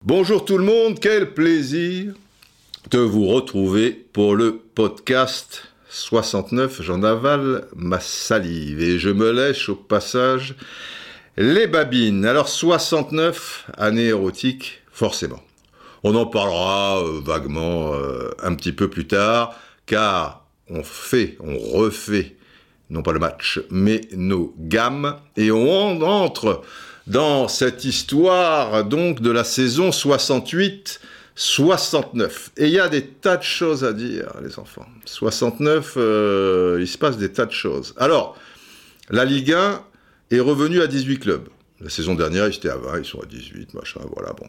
Bonjour tout le monde, quel plaisir de vous retrouver pour le podcast 69. J'en avale ma salive et je me lèche au passage les babines. Alors 69, année érotique, forcément. On en parlera euh, vaguement euh, un petit peu plus tard, car on fait, on refait, non pas le match, mais nos gammes, et on entre dans cette histoire donc de la saison 68. 69. Et il y a des tas de choses à dire, les enfants. 69, euh, il se passe des tas de choses. Alors, la Ligue 1 est revenue à 18 clubs. La saison dernière, ils étaient à 20, ils sont à 18, machin, voilà, bon.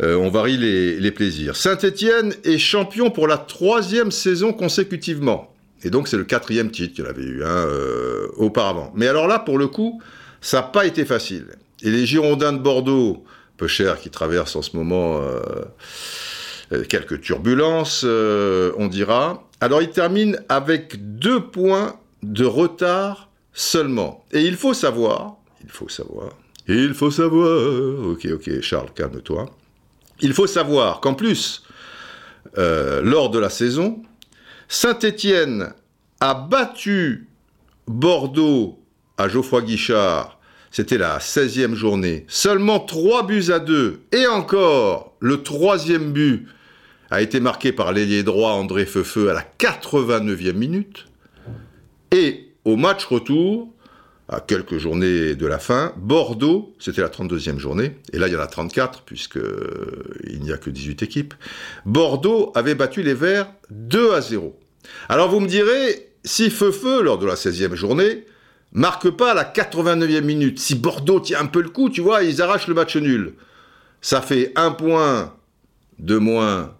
Euh, on varie les, les plaisirs. Saint-Étienne est champion pour la troisième saison consécutivement. Et donc, c'est le quatrième titre, il y en avait eu un euh, auparavant. Mais alors là, pour le coup, ça n'a pas été facile. Et les Girondins de Bordeaux, peu cher, qui traversent en ce moment euh, euh, quelques turbulences, on dira. Alors, ils terminent avec deux points de retard seulement. Et il faut savoir, il faut savoir, il faut savoir, ok, ok, Charles, calme-toi. Il faut savoir qu'en plus, lors de la saison, Saint-Étienne a battu Bordeaux à Geoffroy Guichard. C'était la 16e journée. Seulement 3 buts à 2. Et encore, le troisième but a été marqué par l'ailier droit André Feufeu à la 89e minute. Et au match retour, à quelques journées de la fin, Bordeaux, c'était la 32e journée, et là il y en a 34 puisqu'il n'y a que 18 équipes, Bordeaux avait battu les Verts 2 à 0. Alors vous me direz, si Feufeu, lors de la 16e journée, marque pas la 89e minute, si Bordeaux tient un peu le coup, tu vois, ils arrachent le match nul, ça fait un point de moins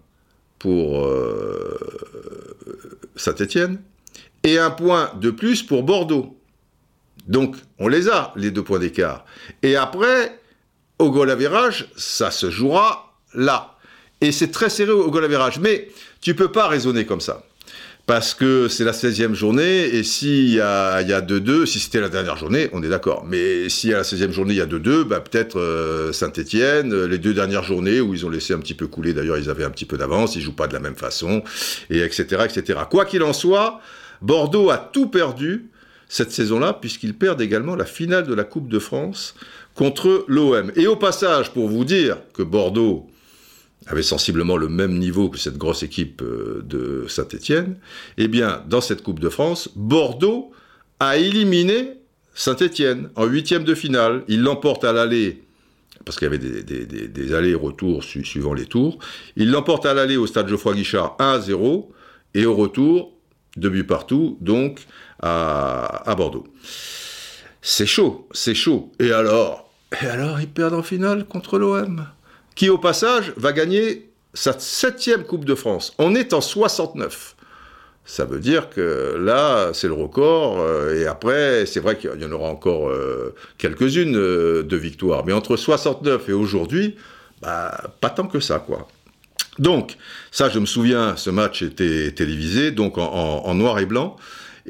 pour euh, Saint-Étienne, et un point de plus pour Bordeaux. Donc, on les a, les deux points d'écart. Et après, au goal à virage, ça se jouera là. Et c'est très serré au goal à virage. Mais tu peux pas raisonner comme ça. Parce que c'est la 16e journée, et s'il y a, il y a 2-2, si c'était la dernière journée, on est d'accord. Mais si à la 16e journée, il y a 2-2, bah, peut-être euh, Saint-Etienne, les deux dernières journées où ils ont laissé un petit peu couler, d'ailleurs ils avaient un petit peu d'avance, ils jouent pas de la même façon, et etc. etc. Quoi qu'il en soit, Bordeaux a tout perdu, cette saison-là, puisqu'ils perdent également la finale de la Coupe de France contre l'OM. Et au passage, pour vous dire que Bordeaux avait sensiblement le même niveau que cette grosse équipe euh, de Saint-Étienne, eh bien, dans cette Coupe de France, Bordeaux a éliminé Saint-Étienne en huitième de finale. Il l'emporte à l'aller, parce qu'il y avait des, allers-retours su suivant les tours. Il l'emporte à l'aller au stade Geoffroy Guichard 1 à 0, et au retour, deux buts partout, donc à, à Bordeaux. C'est chaud, c'est chaud. Et alors? Et alors, ils perdent en finale contre l'OM, qui au passage va gagner sa septième Coupe de France. On est en 69. Ça veut dire que là, c'est le record. et après, c'est vrai qu'il y en aura encore euh, quelques-unes euh, de victoires. Mais entre 69 et aujourd'hui, bah, pas tant que ça, quoi. Donc, ça, je me souviens, ce match était télévisé, donc en noir et blanc.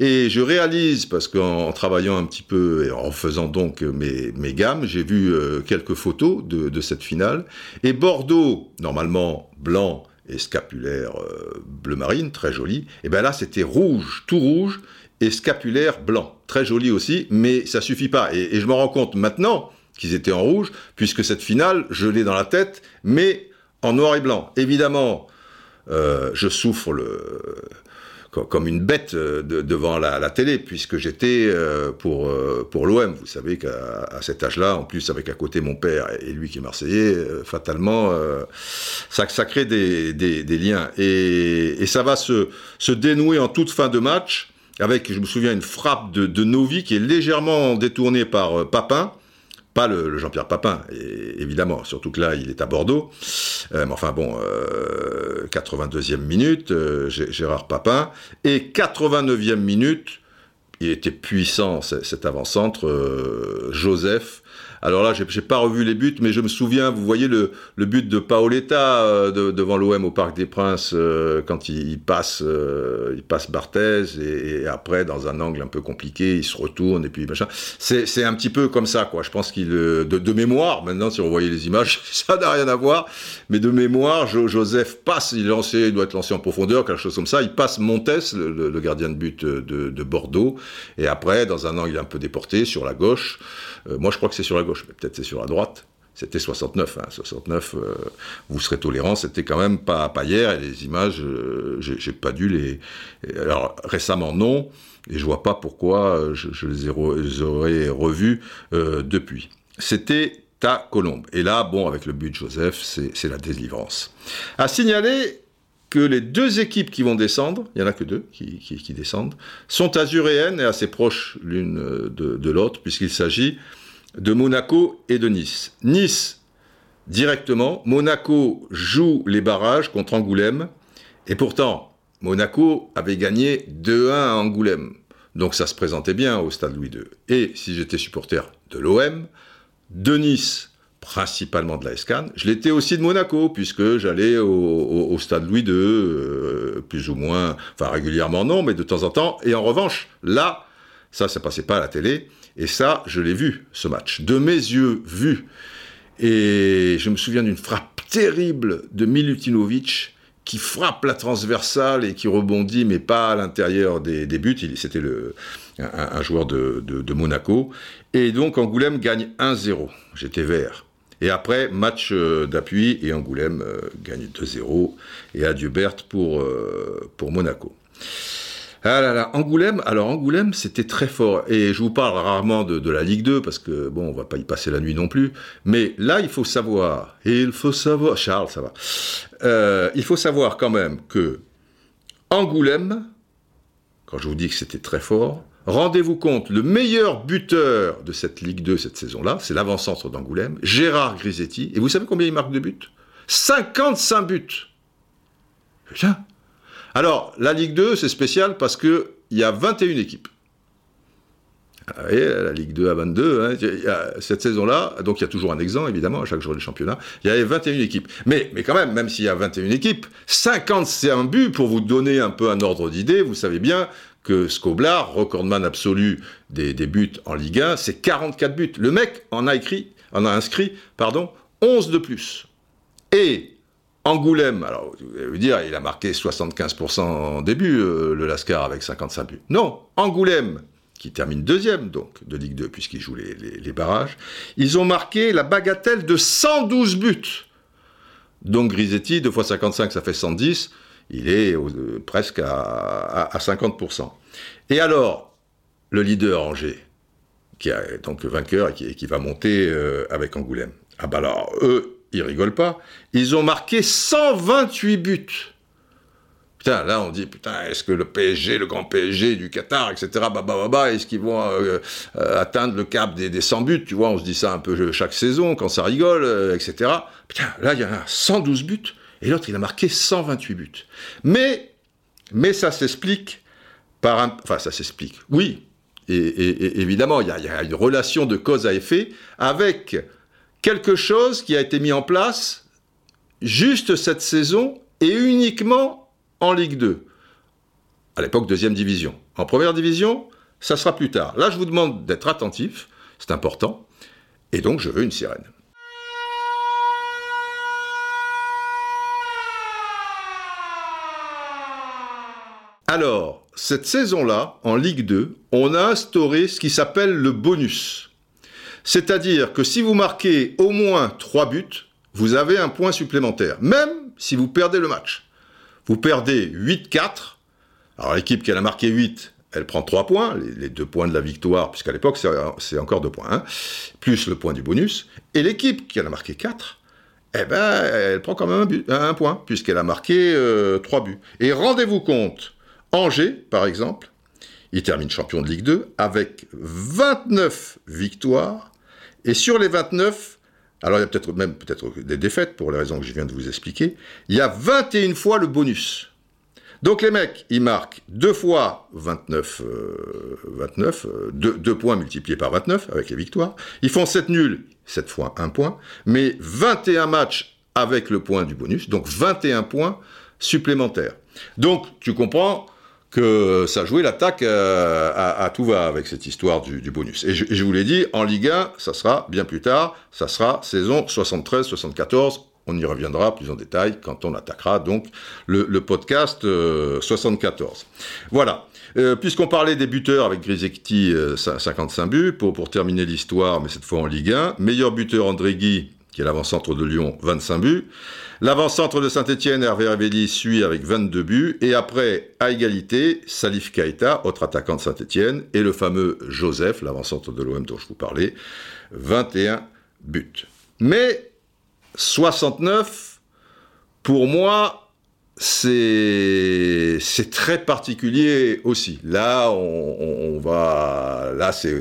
Et je réalise, parce qu'en travaillant un petit peu et en faisant donc mes, mes gammes, j'ai vu euh, quelques photos de, cette finale. Et Bordeaux, normalement blanc et scapulaire euh, bleu marine, très joli, et bien là c'était rouge, tout rouge, et scapulaire blanc, très joli aussi, mais ça suffit pas. Et, je me rends compte maintenant qu'ils étaient en rouge, puisque cette finale, je l'ai dans la tête, mais en noir et blanc. Évidemment, euh, je souffre le, comme une bête de, devant la, la, télé, puisque j'étais euh, pour, euh, pour l'OM. Vous savez qu'à cet âge-là, en plus avec à côté mon père et lui qui est marseillais, euh, fatalement, ça, ça crée des, des, des liens. Et, et, ça va se, se dénouer en toute fin de match, avec, je me souviens, une frappe de, de Novi qui est légèrement détournée par Papin pas le, Jean-Pierre Papin, et, évidemment, surtout que là, il est à Bordeaux. Euh, mais enfin bon, euh, 82e minute, euh, Gérard Papin, et 89e minute, il était puissant cet avant-centre, euh, Joseph. Alors là, j'ai pas revu les buts, mais je me souviens, vous voyez le, but de Paoletta euh, devant l'OM au Parc des Princes euh, quand il, passe, il passe Barthez et, après dans un angle un peu compliqué, il se retourne et puis machin. C'est un petit peu comme ça, quoi. Je pense qu'il de, de, mémoire. Maintenant, si vous voyez les images, ça n'a rien à voir. Mais de mémoire, Joseph passe, il, lancé, il doit être lancé en profondeur, quelque chose comme ça. Il passe Montes, le, le gardien de but de, de Bordeaux. Et après, dans un angle un peu déporté, sur la gauche, euh, moi je crois que c'est sur la gauche, mais peut-être c'est sur la droite. C'était 69, 69, hein. euh, vous serez tolérant, c'était quand même pas, pas hier, et les images, euh, j'ai pas dû les... Alors récemment non, et je vois pas pourquoi je, les, aurais revus depuis. C'était à Colombe. Et là, bon, avec le but de Joseph, c'est la délivrance. À signaler que les deux équipes qui vont descendre, il y en a que deux qui, descendent, sont azuréennes et assez proches l'une euh, de, l'autre, puisqu'il s'agit de Monaco et de Nice. Nice, directement, Monaco joue les barrages contre Angoulême, et pourtant, Monaco avait gagné 2-1 à Angoulême. Donc ça se présentait bien au stade Louis II. Et si j'étais supporter de l'OM, de Nice principalement de la SCAN. Je l'étais aussi de Monaco, puisque j'allais au, stade Louis II, euh, plus ou moins, enfin régulièrement non, mais de temps en temps. Et en revanche, là, ça, ça passait pas à la télé, et ça, je l'ai vu, ce match, de mes yeux vu. Et je me souviens d'une frappe terrible de Milutinovic, qui frappe la transversale et qui rebondit, mais pas à l'intérieur des, buts. C'était un, joueur de, Monaco. Et donc Angoulême gagne 1-0. J'étais vert. Et après, match euh, d'appui et Angoulême euh, gagne 2-0 et adieu Berthe pour, euh, pour Monaco. Ah là là, Angoulême, alors Angoulême, c'était très fort. Et je vous parle rarement de, la Ligue 2, parce que, bon, on va pas y passer la nuit non plus. Mais là, il faut savoir, il faut savoir, Charles, ça va. il faut savoir quand même que Angoulême, quand je vous dis que c'était très fort, Rendez-vous compte, le meilleur buteur de cette Ligue 2 cette saison-là, c'est l'avant-centre d'Angoulême, Gérard Grisetti. Et vous savez combien il marque de buts? 55 buts Putain Alors, la Ligue 2, c'est spécial parce qu'il y a 21 équipes. Vous voyez, la Ligue 2 à 22, hein, cette saison-là, donc il y a toujours un exemple, évidemment, à chaque jour du championnat, il y avait 21 équipes. Mais, mais quand même, même s'il y a 21 équipes, 55 buts, pour vous donner un peu un ordre d'idée, vous savez bien que Scoblar, recordman absolu des, buts en Ligue 1, c'est 44 buts. Le mec en a écrit, en a inscrit, pardon, 11 de plus. Et Angoulême, alors vous dire, il a marqué 75% en début, euh, le Lascar avec 55 buts. Non, Angoulême, qui termine deuxième donc de Ligue 2 puisqu'il joue les, les, barrages, ils ont marqué la bagatelle de 112 buts. Donc Grisetti, 2 fois 55, ça fait 110 il est presque à, 50%. Et alors, le leader Angers, qui est donc vainqueur et qui, va monter euh, avec Angoulême. Ah bah alors, eux, ils rigolent pas. Ils ont marqué 128 buts. Putain, là on dit, putain, est-ce que le PSG, le grand PSG du Qatar, etc., bah, est-ce qu'ils vont euh, euh, atteindre le cap des, des, 100 buts? Tu vois, on se dit ça un peu chaque saison, quand ça rigole, etc. Putain, là, il y a 112 buts et l'autre, il a marqué 128 buts. Mais, mais ça s'explique par un... Enfin, ça s'explique, oui. Et, évidemment, il y, a, une relation de cause à effet avec quelque chose qui a été mis en place juste cette saison et uniquement en Ligue 2. À l'époque, deuxième division. En première division, ça sera plus tard. Là, je vous demande d'être attentif, c'est important. Et donc, je veux une sirène. Alors, cette saison-là, en Ligue 2, on a instauré ce qui s'appelle le bonus. C'est-à-dire que si vous marquez au moins 3 buts, vous avez un point supplémentaire, même si vous perdez le match. Vous perdez 8-4, alors l'équipe qui a marqué 8, elle prend 3 points, les, deux points de la victoire, puisqu'à l'époque c'est encore 2 points, hein, plus le point du bonus, et l'équipe qui en a marqué 4, eh ben, elle prend quand même un, point, puisqu'elle a marqué 3 euh, buts. Et rendez-vous compte Angers, par exemple, il termine champion de Ligue 2 avec 29 victoires. Et sur les 29, alors il y a peut-être même peut-être des défaites pour les raisons que je viens de vous expliquer, il y a 21 fois le bonus. Donc les mecs, ils marquent deux fois 29, 29 deux, points multipliés par 29 avec les victoires. Ils font 7 nuls, cette fois un point, mais 21 matchs avec le point du bonus, donc 21 points supplémentaires. Donc tu comprends que ça jouait l'attaque euh, à, tout va avec cette histoire du, bonus. Et je, vous l'ai dit, en Ligue 1, ça sera bien plus tard, ça sera saison 73-74. On y reviendra plus en détail quand on attaquera donc le, podcast 74. Euh, voilà. Euh, puisqu'on parlait des buteurs avec Grisecti, 55 buts, pour, pour terminer l'histoire, mais cette fois en Ligue 1. Meilleur buteur André Guy, qui est l'avant-centre de Lyon, 25 buts. L'avant-centre de Saint-Etienne, Hervé Ravelli, suit avec 22 buts. Et après, à égalité, Salif Keita, autre attaquant de Saint-Etienne, et le fameux Joseph, l'avant-centre de l'OM dont je vous parlais, 21 buts. Mais 69, pour moi, c'est très particulier aussi. Là, on, va là c'est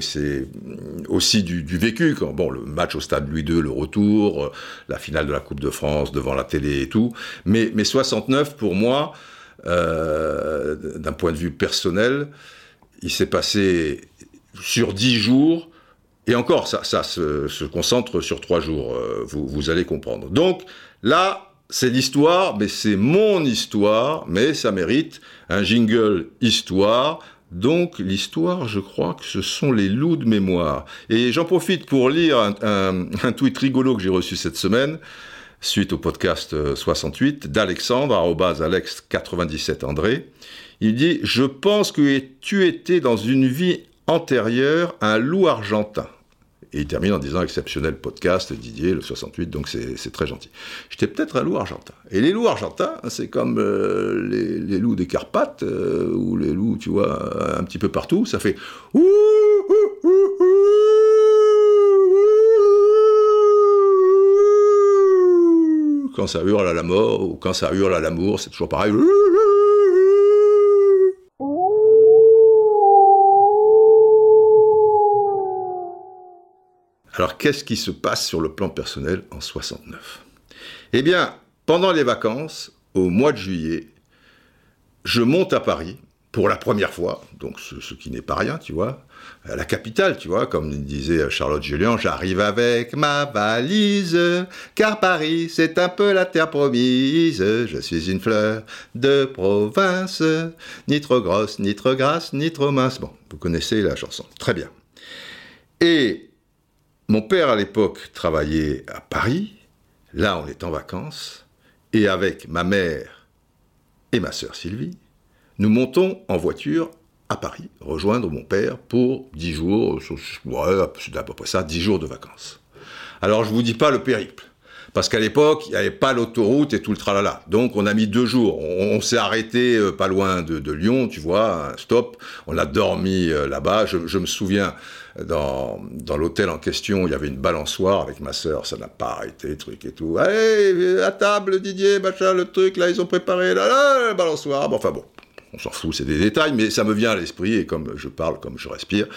aussi du, vécu. Quand, bon, le match au stade Louis II, le retour, euh, la finale de la Coupe de France devant la télé et tout. Mais mais 69 pour moi, euh, d'un point de vue personnel, il s'est passé sur 10 jours. Et encore, ça, se, concentre sur trois jours, euh, vous allez comprendre. Donc là, c'est l'histoire, mais c'est mon histoire, mais ça mérite un jingle histoire. Donc l'histoire, je crois que ce sont les loups de mémoire. Et j'en profite pour lire un, tweet rigolo que j'ai reçu cette semaine, suite au podcast 68, euh, d'Alexandre, alex97 André. Il dit, je pense que tu étais dans une vie antérieure un loup argentin. Et il termine en disant exceptionnel podcast, Didier, le 68, donc c'est très gentil. J'étais peut-être un loup argentin. Et les loups argentins, c'est comme euh, les, loups des Carpates, euh, ou les loups, tu vois, un petit peu partout, ça fait quand ça hurle à la mort, ou quand ça hurle à l'amour, c'est toujours pareil. Alors qu'est-ce qui se passe sur le plan personnel en 69 Eh bien, pendant les vacances, au mois de juillet, je monte à Paris pour la première fois, donc ce, qui n'est pas rien, tu vois, à la capitale, tu vois, comme disait Charlotte Julien, j'arrive avec ma valise, car Paris, c'est un peu la terre promise, je suis une fleur de province, ni trop grosse, ni trop grasse, ni trop mince. Bon, vous connaissez la chanson, très bien. Et mon père, à l'époque, travaillait à Paris. Là, on est en vacances. Et avec ma mère et ma sœur Sylvie, nous montons en voiture à Paris, rejoindre mon père pour 10 jours, ouais, c'est à peu près ça, 10 jours de vacances. Alors, je ne vous dis pas le périple. Parce qu'à l'époque, il n'y avait pas l'autoroute et tout le tralala. Donc on a mis deux jours. On, s'est arrêté euh, pas loin de, Lyon, tu vois, stop. On a dormi euh, là-bas. Je, me souviens, dans, l'hôtel en question, il y avait une balançoire avec ma sœur. Ça n'a pas arrêté, truc et tout. Allez, à table, Didier, machin, le truc, là, ils ont préparé, la balançoire. Bon, enfin bon, on s'en fout, c'est des détails, mais ça me vient à l'esprit, et comme je parle, comme je respire,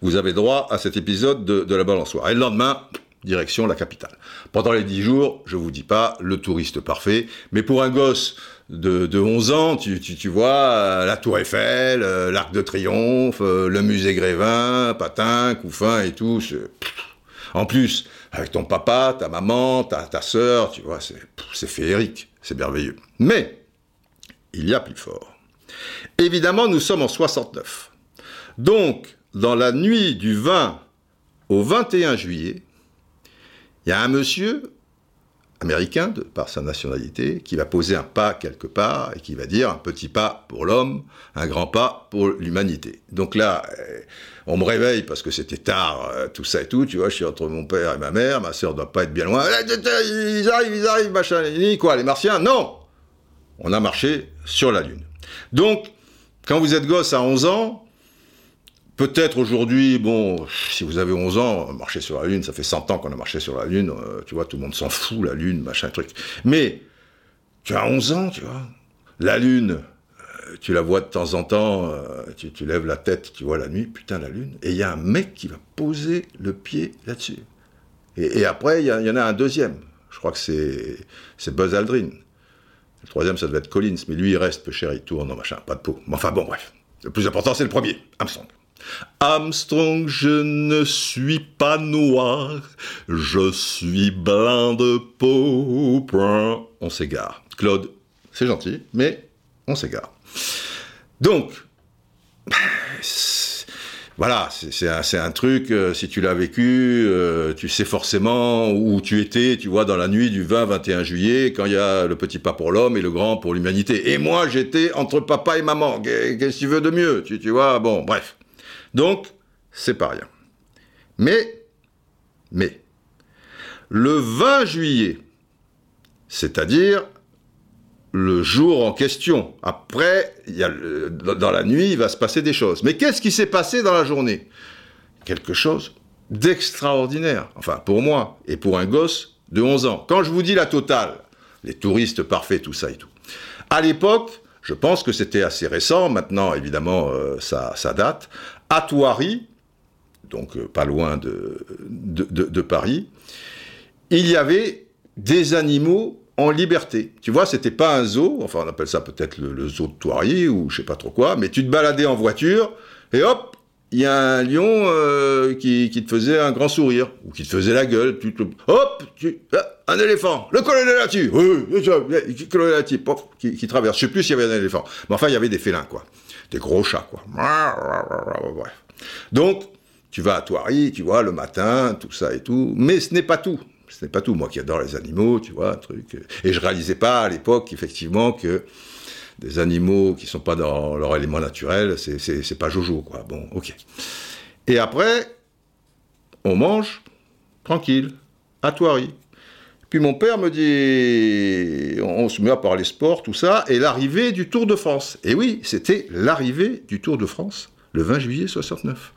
vous avez droit à cet épisode de, de la balançoire. Et le lendemain, direction la capitale. Pendant les dix jours, je vous dis pas le touriste parfait, mais pour un gosse de, de 11 ans, tu, vois euh, la Tour Eiffel, euh, l'Arc de Triomphe, euh, le musée Grévin, Patin, Couffin et tout. En plus, avec ton papa, ta maman, ta, ta sœur, tu vois, c'est féerique, c'est merveilleux. Mais, il y a plus fort. Évidemment, nous sommes en 69. Donc, dans la nuit du 20 au 21 juillet, il y a un monsieur américain, de, par sa nationalité, qui va poser un pas quelque part et qui va dire un petit pas pour l'homme, un grand pas pour l'humanité. Donc là, euh, on me réveille parce que c'était tard, euh, tout ça et tout, tu vois, je suis entre mon père et ma mère, ma soeur doit pas être bien loin, eh, ils arrivent, ils arrivent, machin, quoi, les martiens? Non On a marché sur la Lune. Donc, quand vous êtes gosse à 11 ans, Peut-être aujourd'hui, bon, si vous avez 11 ans, marcher sur la Lune, ça fait 100 ans qu'on a marché sur la Lune, euh, tu vois, tout le monde s'en fout, la Lune, machin, truc. Mais, tu as 11 ans, tu vois, la Lune, euh, tu la vois de temps en temps, euh, tu, lèves la tête, tu vois la nuit, putain, la Lune, et il y a un mec qui va poser le pied là-dessus. Et, après, il y, en a un deuxième, je crois que c'est Buzz Aldrin. Le troisième, ça devait être Collins, mais lui, il reste peu cher, il tourne, machin, pas de peau. Mais enfin bon, bref. Le plus important, c'est le premier, Armstrong. Armstrong, je ne suis pas noir, je suis blanc de peau. On s'égare. Claude, c'est gentil, mais on s'égare. Donc, voilà, c'est un, truc, euh, si tu l'as vécu, euh, tu sais forcément où tu étais, tu vois, dans la nuit du 20-21 juillet, quand il y a le petit pas pour l'homme et le grand pour l'humanité. Et moi, j'étais entre papa et maman. Qu'est-ce que tu veux de mieux? Tu, tu vois, bon, bref. Donc, c'est pas rien. Mais, mais, le 20 juillet, c'est-à-dire le jour en question. Après, y a dans la nuit, il va se passer des choses. Mais qu'est-ce qui s'est passé dans la journée? Quelque chose d'extraordinaire. Enfin, pour moi et pour un gosse de 11 ans. Quand je vous dis la totale, les touristes parfaits, tout ça et tout. À l'époque, je pense que c'était assez récent. Maintenant, évidemment, euh, ça, date. À Thoiry, donc euh, pas loin de, de Paris, il y avait des animaux en liberté. Tu vois, c'était pas un zoo, enfin on appelle ça peut-être le, zoo de Thoiry ou je sais pas trop quoi, mais tu te baladais en voiture et hop, il y a un lion euh, qui, te faisait un grand sourire ou qui te faisait la gueule. Tu hop, tu, ah, un éléphant, le colonel là-dessus, oui, le colonel là-dessus, qui, qui, traverse. Je sais plus s'il y avait un éléphant, mais enfin il y avait des félins quoi, des gros chats quoi. Bref. Donc tu vas à Thoiry, tu vois le matin, tout ça et tout, mais ce n'est pas tout ce n'est pas tout. Moi qui adore les animaux, tu vois, un truc. Et je réalisais pas à l'époque, effectivement, que des animaux qui sont pas dans leur élément naturel, c'est pas Jojo, quoi. Bon, ok. Et après, on mange tranquille, à Thoiry. Puis mon père me dit, on se met à parler sport, tout ça, et l'arrivée du Tour de France. Et oui, c'était l'arrivée du Tour de France, le 20 juillet 69.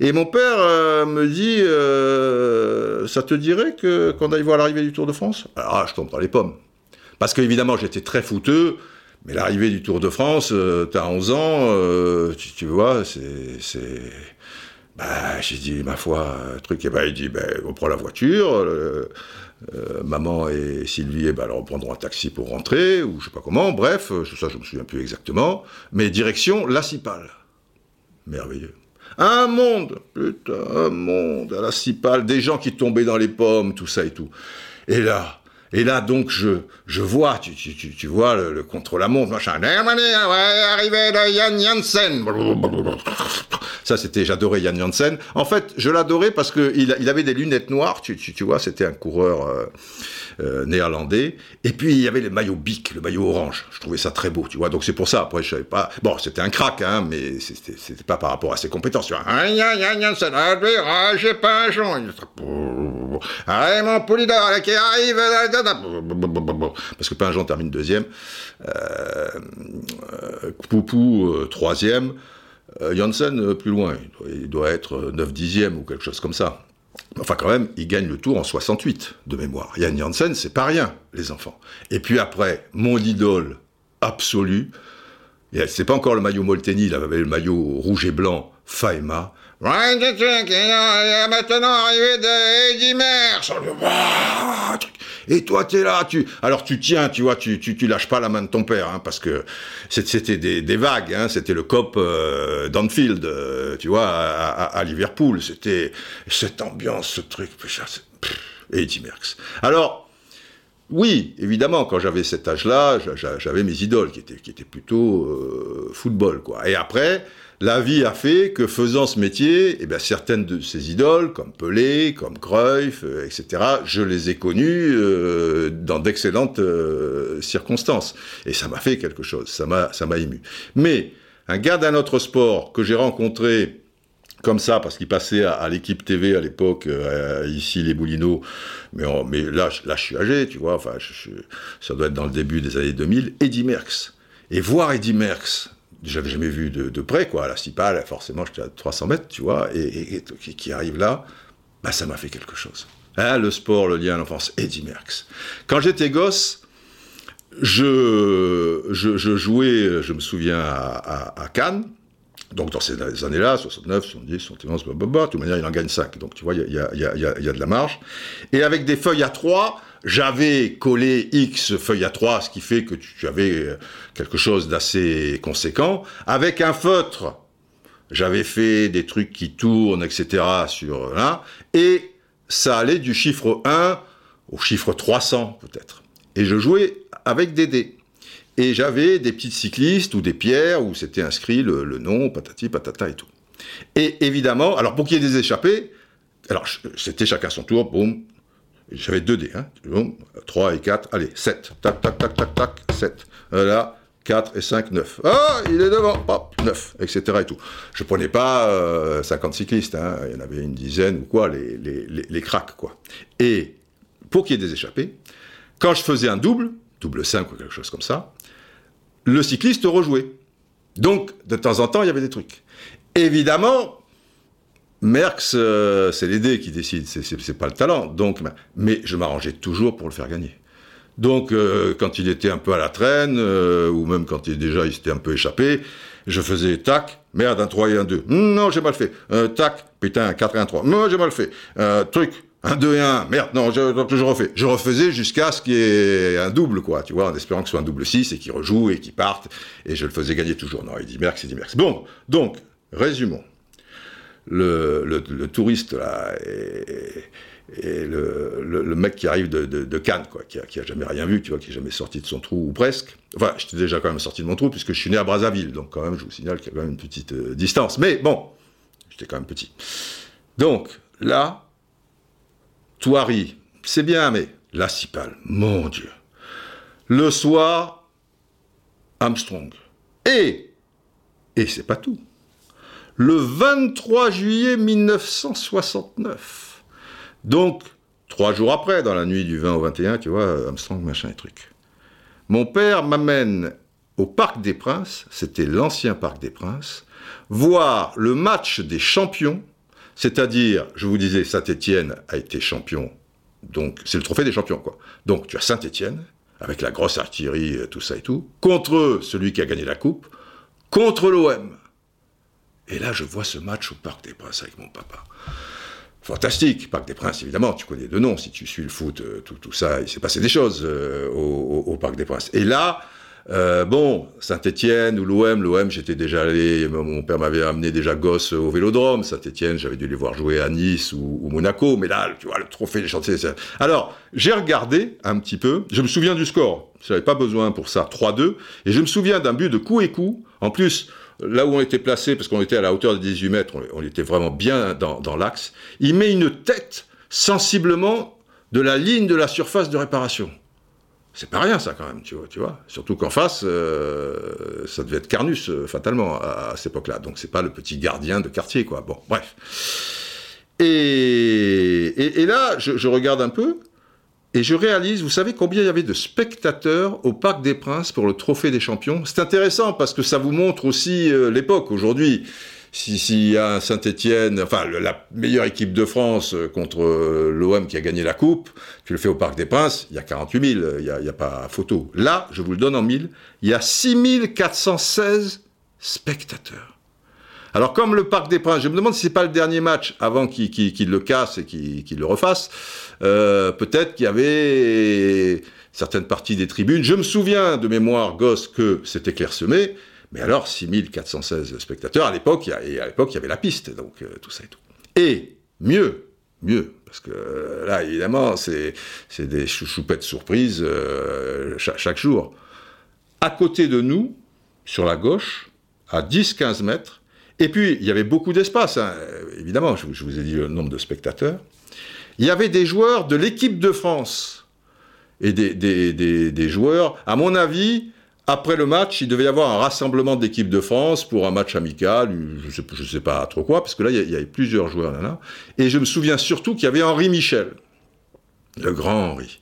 Et mon père euh, me dit, euh, ça te dirait que qu'on aille voir l'arrivée du Tour de France? Alors ah, je tombe dans les pommes. Parce qu'évidemment, j'étais très fouteux, mais l'arrivée du Tour de France, euh, t'as 11 ans, tu, vois, c'est... Bah, j'ai dit, ma foi, truc, et bah, il dit, ben, on prend la voiture, maman et Sylvie, eh ben, elles reprendront un taxi pour rentrer, ou je sais pas comment, bref, ça je me souviens plus exactement, mais direction La Cipale. Merveilleux. Un monde, putain, un monde, à la cipale, des gens qui tombaient dans les pommes, tout ça et tout. Et là, et là, donc, je, je vois, tu, tu, tu, vois le, contre-la-montre, machin. Arrivé de Yann Janssen. Ça, c'était, j'adorais Yann Janssen. En fait, je l'adorais parce qu'il il avait des lunettes noires, tu, tu, tu vois, c'était un coureur euh, euh, néerlandais. Et puis, il y avait le maillot bic, le maillot orange. Je trouvais ça très beau, tu vois. Donc, c'est pour ça. Après, je savais pas. Bon, c'était un crack, hein, mais c'était, pas par rapport à ses compétences. Tu vois. Parce que Pinjon termine deuxième. Euh, Poupou, euh, troisième. Euh, Janssen, euh, plus loin, il doit, être 9 dixième ou quelque chose comme ça. Enfin, quand même, il gagne le tour en 68, de mémoire. Yann Janssen, c'est pas rien, les enfants. Et puis après, mon idole absolu, c'est pas encore le maillot Molteni, il avait le maillot rouge et blanc, Merckx. Et toi, tu es là, tu, alors tu tiens, tu vois, tu, tu, lâches pas la main de ton père, hein, parce que c'était des, vagues, hein, c'était le cop euh, d'Anfield, euh, tu vois, à, à, Liverpool, c'était cette ambiance, ce truc, et Eddie Merckx. Alors, oui, évidemment, quand j'avais cet âge-là, j'avais mes idoles qui étaient, qui étaient plutôt euh, football, quoi. Et après, la vie a fait que faisant ce métier, eh bien, certaines de ces idoles, comme Pelé, comme Cruyff, euh, etc., je les ai connues euh, dans d'excellentes euh, circonstances. Et ça m'a fait quelque chose, ça m'a, ému. Mais un gars d'un autre sport que j'ai rencontré comme ça, parce qu'il passait à, l'équipe TV à l'époque, ici les Boulineaux, mais, mais là, je suis âgé, tu vois, enfin, ça doit être dans le début des années 2000, Eddie Merckx. Et voir Eddie Merckx j'avais jamais vu de, près, quoi. À la Cipale, forcément, j'étais à 300 mètres, tu vois, et, qui arrive là, bah, ça m'a fait quelque chose. Hein, le sport, le lien à l'enfance, Eddie Merckx. Quand j'étais gosse, je, je, jouais, je me souviens, à, Cannes, donc dans ces années-là, 69, 70, 71, bah, bah, de toute manière, il en gagne 5. Donc tu vois, il y a, y a, de la marge. Et avec des feuilles à 3, j'avais collé X feuille à 3, ce qui fait que tu avais euh, quelque chose d'assez conséquent, avec un feutre. J'avais fait des trucs qui tournent, etc. sur là, et ça allait du chiffre 1 au chiffre 300 peut-être. Et je jouais avec des dés. Et j'avais des petites cyclistes ou des pierres où c'était inscrit le, nom, patati, patata et tout. Et évidemment, alors pour qu'il y ait des échappées, alors c'était chacun son tour, boum, j'avais 2 dés, hein, boum, 3 et 4, allez, 7, tac, tac, tac, tac, tac, 7. Là, 4 et 5, 9. Ah, il est devant, hop, 9, etc. et tout. Je prenais pas euh, 50 cyclistes, hein, il y en avait une dizaine ou quoi, les, les, les, les cracks, quoi. Et pour qu'il y ait des échappées, quand je faisais un double, double 5 ou quelque chose comme ça, le cycliste rejouait. Donc, de temps en temps, il y avait des trucs. Évidemment, Merckx, euh, c'est les dés qui décident, c'est pas le talent. Donc, mais je m'arrangeais toujours pour le faire gagner. Donc, euh, quand il était un peu à la traîne, euh, ou même quand il déjà il s'était un peu échappé, je faisais tac, merde, un 3 et un 2. Non, j'ai mal fait. Tac, putain, un 4 et un 3. Non, j'ai mal fait. Truc, un 2 et 1, merde, non, je, je refais. Je refaisais jusqu'à ce qu'il y ait un double, quoi, tu vois, en espérant que ce soit un double 6 et qu'il rejoue et qu'il parte, et je le faisais gagner toujours. Non, il dit Merckx, il dit Merckx. Bon, donc, résumons. Le, le, touriste, là, et le, le, mec qui arrive de, de, de Cannes, quoi, qui a, qui a, jamais rien vu, tu vois, qui est jamais sorti de son trou ou presque. Enfin, j'étais déjà quand même sorti de mon trou puisque je suis né à Brazzaville, donc quand même, je vous signale qu'il y a quand même une petite euh, distance. Mais bon, j'étais quand même petit. Donc là, Toiri, c'est bien, mais la Cipale, mon Dieu. Le soir, Armstrong. Et, et c'est pas tout. Le 23 juillet 1969, donc trois jours après, dans la nuit du 20 au 21, tu vois, Armstrong, machin et truc. Mon père m'amène au Parc des Princes, c'était l'ancien Parc des Princes, voir le match des champions, c'est-à-dire, je vous disais, Saint-Étienne a été champion, donc c'est le trophée des champions, quoi. Donc tu as Saint-Étienne, avec la grosse artillerie, tout ça et tout, contre celui qui a gagné la coupe, contre l'OM. Et là, je vois ce match au Parc des Princes avec mon papa. Fantastique, Parc des Princes, évidemment, tu connais de nom, si tu suis le foot, tout, tout ça, il s'est passé des choses euh, au, Parc des Princes. Et là, euh, bon, Saint-Etienne ou l'OM, l'OM, j'étais déjà allé, mon père m'avait amené déjà gosse au Vélodrome, Saint-Etienne, j'avais dû les voir jouer à Nice ou, ou, Monaco, mais là, tu vois, le trophée des chantiers. Alors, j'ai regardé un petit peu, je me souviens du score, je n'avais pas besoin pour ça, 3-2, et je me souviens d'un but de coup et coup, en plus, là où on était placé, parce qu'on était à la hauteur de 18 mètres, on, était vraiment bien dans, l'axe, il met une tête sensiblement de la ligne de la surface de réparation. C'est pas rien ça quand même, tu vois. Surtout qu'en face, euh, ça devait être Carnus euh, fatalement à, cette époque-là. Donc c'est pas le petit gardien de quartier, quoi. Bon, bref. Et, et, là, je, regarde un peu et je réalise, vous savez combien il y avait de spectateurs au Parc des Princes pour le Trophée des Champions? C'est intéressant parce que ça vous montre aussi euh, l'époque. Aujourd'hui, s'il si y a un Saint-Etienne, enfin la meilleure équipe de France euh, contre euh, l'OM qui a gagné la Coupe, tu le fais au Parc des Princes, il y a 48 000, il n'y a, a, pas photo. Là, je vous le donne en mille, il y a 6 416 spectateurs. Alors comme le Parc des Princes, je me demande si c'est pas le dernier match avant qu'il qu qu le casse et qu'il qu le refasse. Euh, Peut-être qu'il y avait certaines parties des tribunes. Je me souviens de mémoire gosse que c'était clairsemé. Mais alors, 6416 spectateurs, à l'époque, et il y avait la piste, donc euh, tout ça et tout. Et mieux, mieux, parce que euh, là, évidemment, c'est des chouchoupettes surprises chaque, chaque, jour. À côté de nous, sur la gauche, à 10-15 mètres, et puis il y avait beaucoup d'espace, hein, évidemment, je, vous ai dit le nombre de spectateurs, il y avait des joueurs de l'équipe de France, et des, joueurs, à mon avis, après le match, il devait y avoir un rassemblement d'équipe de France pour un match amical, je je sais pas trop quoi, parce que là, il y, avait plusieurs joueurs là, là. Et je me souviens surtout qu'il y avait Henri Michel, le grand Henri.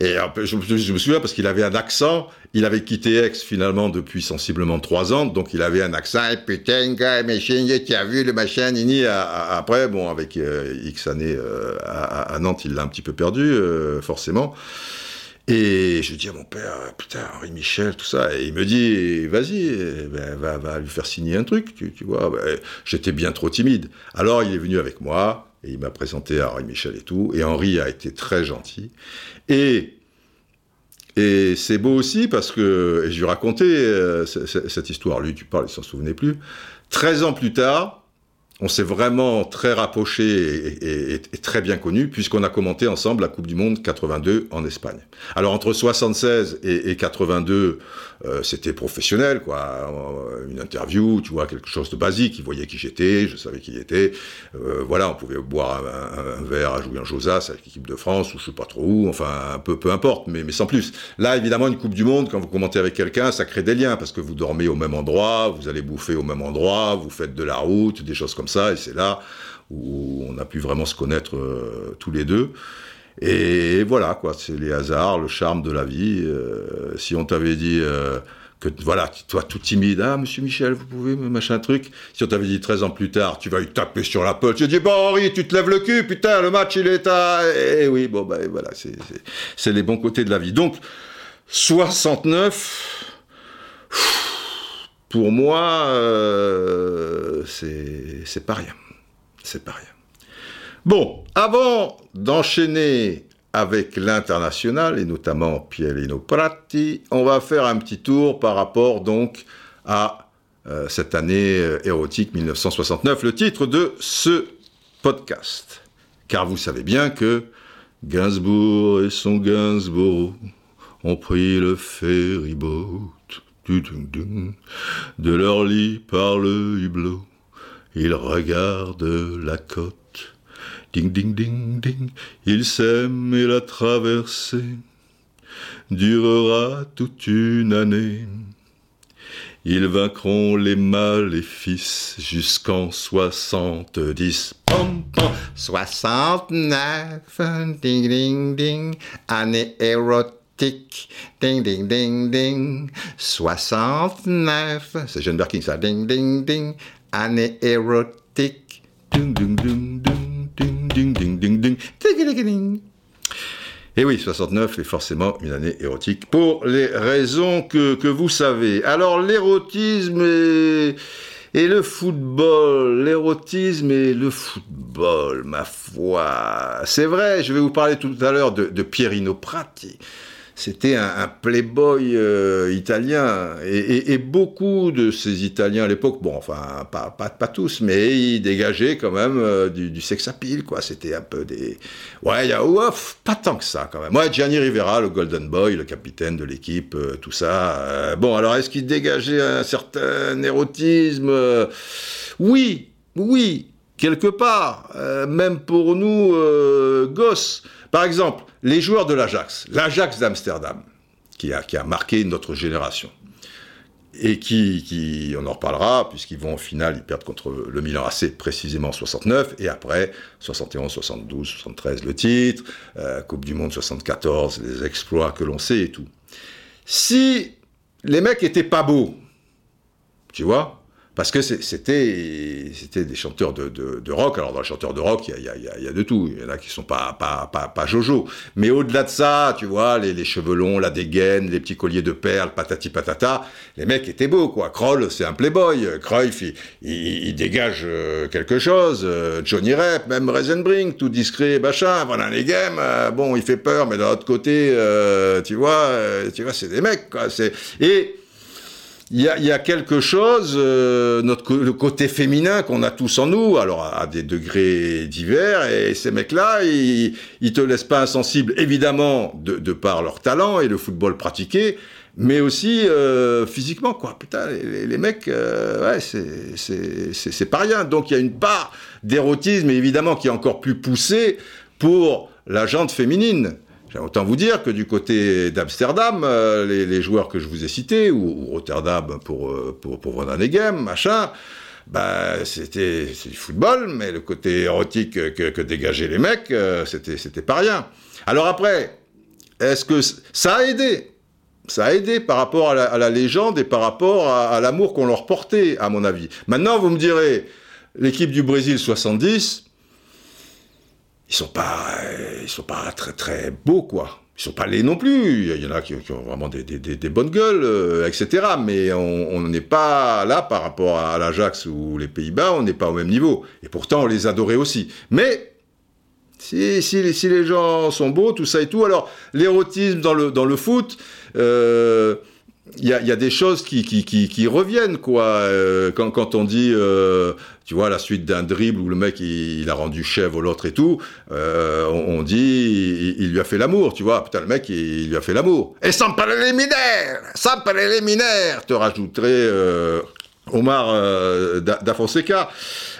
Et je, me souviens parce qu'il avait un accent, il avait quitté Aix finalement depuis sensiblement trois ans, donc il avait un accent, et putain, gars, machin, tu as vu le machin, nini, après, bon, avec euh, X années euh, à, Nantes, il l'a un petit peu perdu, euh, forcément. Et je dis à mon père, putain, Henri Michel, tout ça. Et il me dit, vas-y, ben, va, va, lui faire signer un truc, tu, tu vois. Ben, J'étais bien trop timide. Alors il est venu avec moi, Il m'a présenté à Henri Michel et tout. Et Henri a été très gentil. Et, et c'est beau aussi parce que, et je lui racontais euh, cette histoire, lui, tu parles, il s'en souvenait plus. 13 ans plus tard, on s'est vraiment très rapproché et, très bien connu puisqu'on a commenté ensemble la Coupe du Monde 82 en Espagne. Alors entre 76 et, 82, euh, c'était professionnel, quoi. Euh, une interview, tu vois, quelque chose de basique. Il voyait qui j'étais, je savais qui il était. Euh, voilà, on pouvait boire un, verre à jouer en Josas avec l'équipe de France ou je sais pas trop où. Enfin, un peu, peu importe, mais, mais sans plus. Là, évidemment, une Coupe du Monde, quand vous commentez avec quelqu'un, ça crée des liens parce que vous dormez au même endroit, vous allez bouffer au même endroit, vous faites de la route, des choses comme ça, et c'est là où on a pu vraiment se connaître tous les deux. Et voilà, quoi, c'est les hasards, le charme de la vie. Euh, si on t'avait dit euh, que, voilà, toi tout timide, ah, monsieur Michel, vous pouvez, machin truc. Si on t'avait dit 13 ans plus tard, tu vas lui taper sur la pote, tu dis, bon, Henri, tu te lèves le cul, putain, le match, il est à. Et oui, bon, ben voilà, c'est les bons côtés de la vie. Donc, 69, pour moi, euh, c'est pas rien. C'est pas rien. Bon, avant d'enchaîner avec l'international, et notamment Pielino Pratti, on va faire un petit tour par rapport donc à euh, cette année euh, érotique 1969, le titre de ce podcast. Car vous savez bien que Gainsbourg et son Gainsbourg ont pris le ferryboat de leur lit par le hublot. Ils regardent la côte Ding, ding, ding, ding, ils s'aiment et la traversée durera toute une année. Ils vaincront les maléfices jusqu'en soixante-dix. Pom, pom, soixante-neuf, ding, ding, ding, année. Ding, ding, ding, ding, soixante-neuf. C'est Jeanne Birkin, ça. Ding, ding, ding, année érotique. Ding, ding, ding, ding. Ding, ding, ding, ding, ding. Et oui, 69 est forcément une année érotique pour les raisons que, que vous savez. Alors l'érotisme et, et, le football, l'érotisme et le football, ma foi. C'est vrai, je vais vous parler tout à l'heure de, de Pierino Prati c'était un, playboy euh, italien. Et, beaucoup de ces Italiens à l'époque, bon, enfin, pas, pas, tous, mais ils dégageaient quand même euh, du, sex appeal, quoi. C'était un peu des. Ouais, y a. Ouf, pas tant que ça, quand même. Ouais, Gianni Rivera, le Golden Boy, le capitaine de l'équipe, euh, tout ça. bon, alors, est-ce qu'il dégageait un certain érotisme Oui, oui, quelque part. même pour nous, gosses. Par exemple, les joueurs de l'Ajax, l'Ajax d'Amsterdam, qui a, marqué notre génération, et qui, on en reparlera, puisqu'ils vont en finale, ils perdent contre le Milan AC précisément en 69, et après, 71, 72, 73 le titre, euh, Coupe du Monde 74, les exploits que l'on sait et tout. Si les mecs étaient pas beaux, tu vois, parce que c'était c'était des chanteurs de, de, rock. Alors dans les chanteurs de rock, il y a, y, a, y a, de tout. Il y en a qui sont pas pas pas, pas Jojo. Mais au-delà de ça, tu vois, les, les, cheveux longs, la dégaine, les petits colliers de perles, patati patata, les mecs étaient beaux quoi. Kroll, c'est un playboy. Cruyff, il, il, dégage euh, quelque chose. Euh, Johnny Rep, même Reisenbrink, tout discret, machin. Voilà les games. Euh, bon, il fait peur, mais d'un autre côté, tu vois, tu vois, c'est des mecs quoi. C'est et il y, a, quelque chose, euh, notre, le côté féminin qu'on a tous en nous, alors à, des degrés divers, et ces mecs-là, ils, ils te laissent pas insensible, évidemment, de, par leur talent et le football pratiqué, mais aussi euh, physiquement, quoi. Putain, les, mecs, euh, ouais, c'est pas rien. Donc il y a une part d'érotisme, évidemment, qui est encore plus poussée pour la jante féminine. Autant vous dire que du côté d'Amsterdam, euh, les, joueurs que je vous ai cités, ou, Rotterdam pour, euh, pour, pour Van machin, bah, c'était du football, mais le côté érotique que, dégageaient les mecs, euh, c'était c'était pas rien. Alors après, est-ce que ça a aidé? Ça a aidé par rapport à la, légende et par rapport à, à l'amour qu'on leur portait, à mon avis. Maintenant, vous me direz, l'équipe du Brésil 70, ils sont pas, ils sont pas très très beaux quoi. Ils sont pas laids non plus. Il y en a qui, ont vraiment des, des, des, bonnes gueules, euh, etc. Mais on n'est pas là par rapport à l'Ajax ou les Pays-Bas, on n'est pas au même niveau. Et pourtant, on les adorait aussi. Mais Si, si, si, les gens sont beaux, tout ça et tout, alors l'érotisme dans le, dans le foot, euh, il y, a, y, a, des choses qui, qui, qui, qui reviennent, quoi. Euh, quand, quand, on dit, euh, tu vois, la suite d'un dribble où le mec il, il a rendu chèvre l'autre et tout, euh, on, on, dit, il, il, lui a fait l'amour, tu vois. Putain, le mec, il, il lui a fait l'amour. Et sans préliminaire, sans préliminaire, te rajouterais euh, Omar euh, da Fonseca,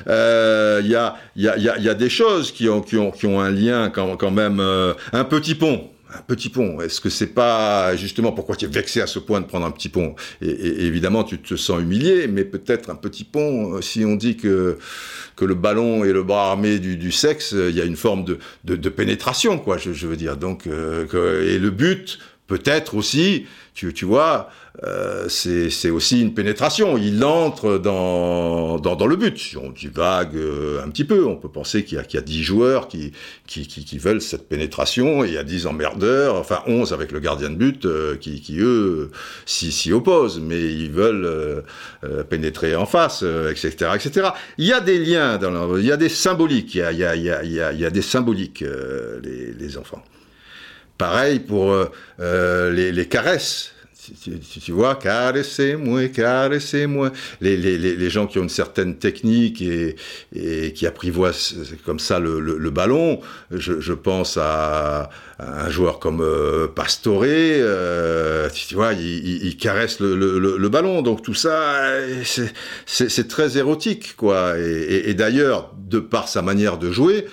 il euh, y, a, y, a, y, a, des choses qui ont, qui ont, qui ont un lien quand, quand même. Euh, un petit pont. Un petit pont. Est-ce que c'est pas justement pourquoi tu es vexé à ce point de prendre un petit pont? Et, évidemment, tu te sens humilié, mais peut-être un petit pont. Si on dit que que le ballon et le bras armé du, sexe, il y a une forme de, de, pénétration, quoi. Je, veux dire. Donc, euh, et le but, peut-être aussi, tu, tu vois, euh, c'est aussi une pénétration. Il entre dans, dans, dans le but. Si on divague euh, un petit peu, on peut penser qu'il y, y, a 10 joueurs qui, qui, qui, qui, veulent cette pénétration, et il y a 10 emmerdeurs, enfin 11 avec le gardien de but, euh, qui, qui, eux s'y opposent, mais ils veulent euh, euh, pénétrer en face, etc., etc. Il y a des liens, dans il y a des symboliques, il y a, il y a, il y a, il y a des symboliques, les, les enfants. Pareil pour les, les caresses tu, vois, caressez-moi, caressez-moi. Les, les, les, gens qui ont une certaine technique et, et qui apprivoisent comme ça le, le, ballon, je, pense à, un joueur comme euh, Pastore, euh, tu vois, il, caresse le, le, ballon. Donc tout ça, c'est très érotique, quoi. Et d'ailleurs, de par sa manière de jouer,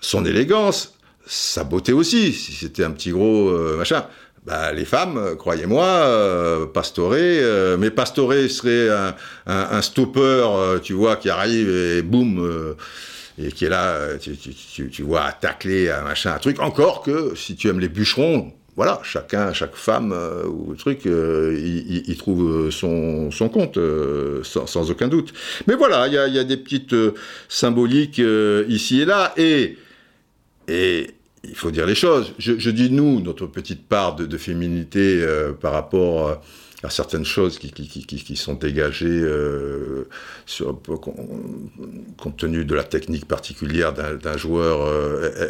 son élégance, sa beauté aussi, si c'était un petit gros euh, machin bah, les femmes, euh, croyez-moi, euh, Pastoré, euh, mais Pastoré serait un, un, un stopper, euh, tu vois, qui arrive et boum, euh, et qui est là, tu, tu, tu, tu, vois, à tacler, un machin, un truc. Encore que si tu aimes les bûcherons, voilà, chacun, chaque femme ou truc, il, il, trouve son, son compte, sans, sans, aucun doute. Mais voilà, il y a, y a, des petites symboliques ici et là, et et il faut dire les choses. Je, dis nous, notre petite part de, féminité euh, par rapport euh, à certaines choses qui, sont dégagées euh, compte tenu de la technique particulière d'un joueur,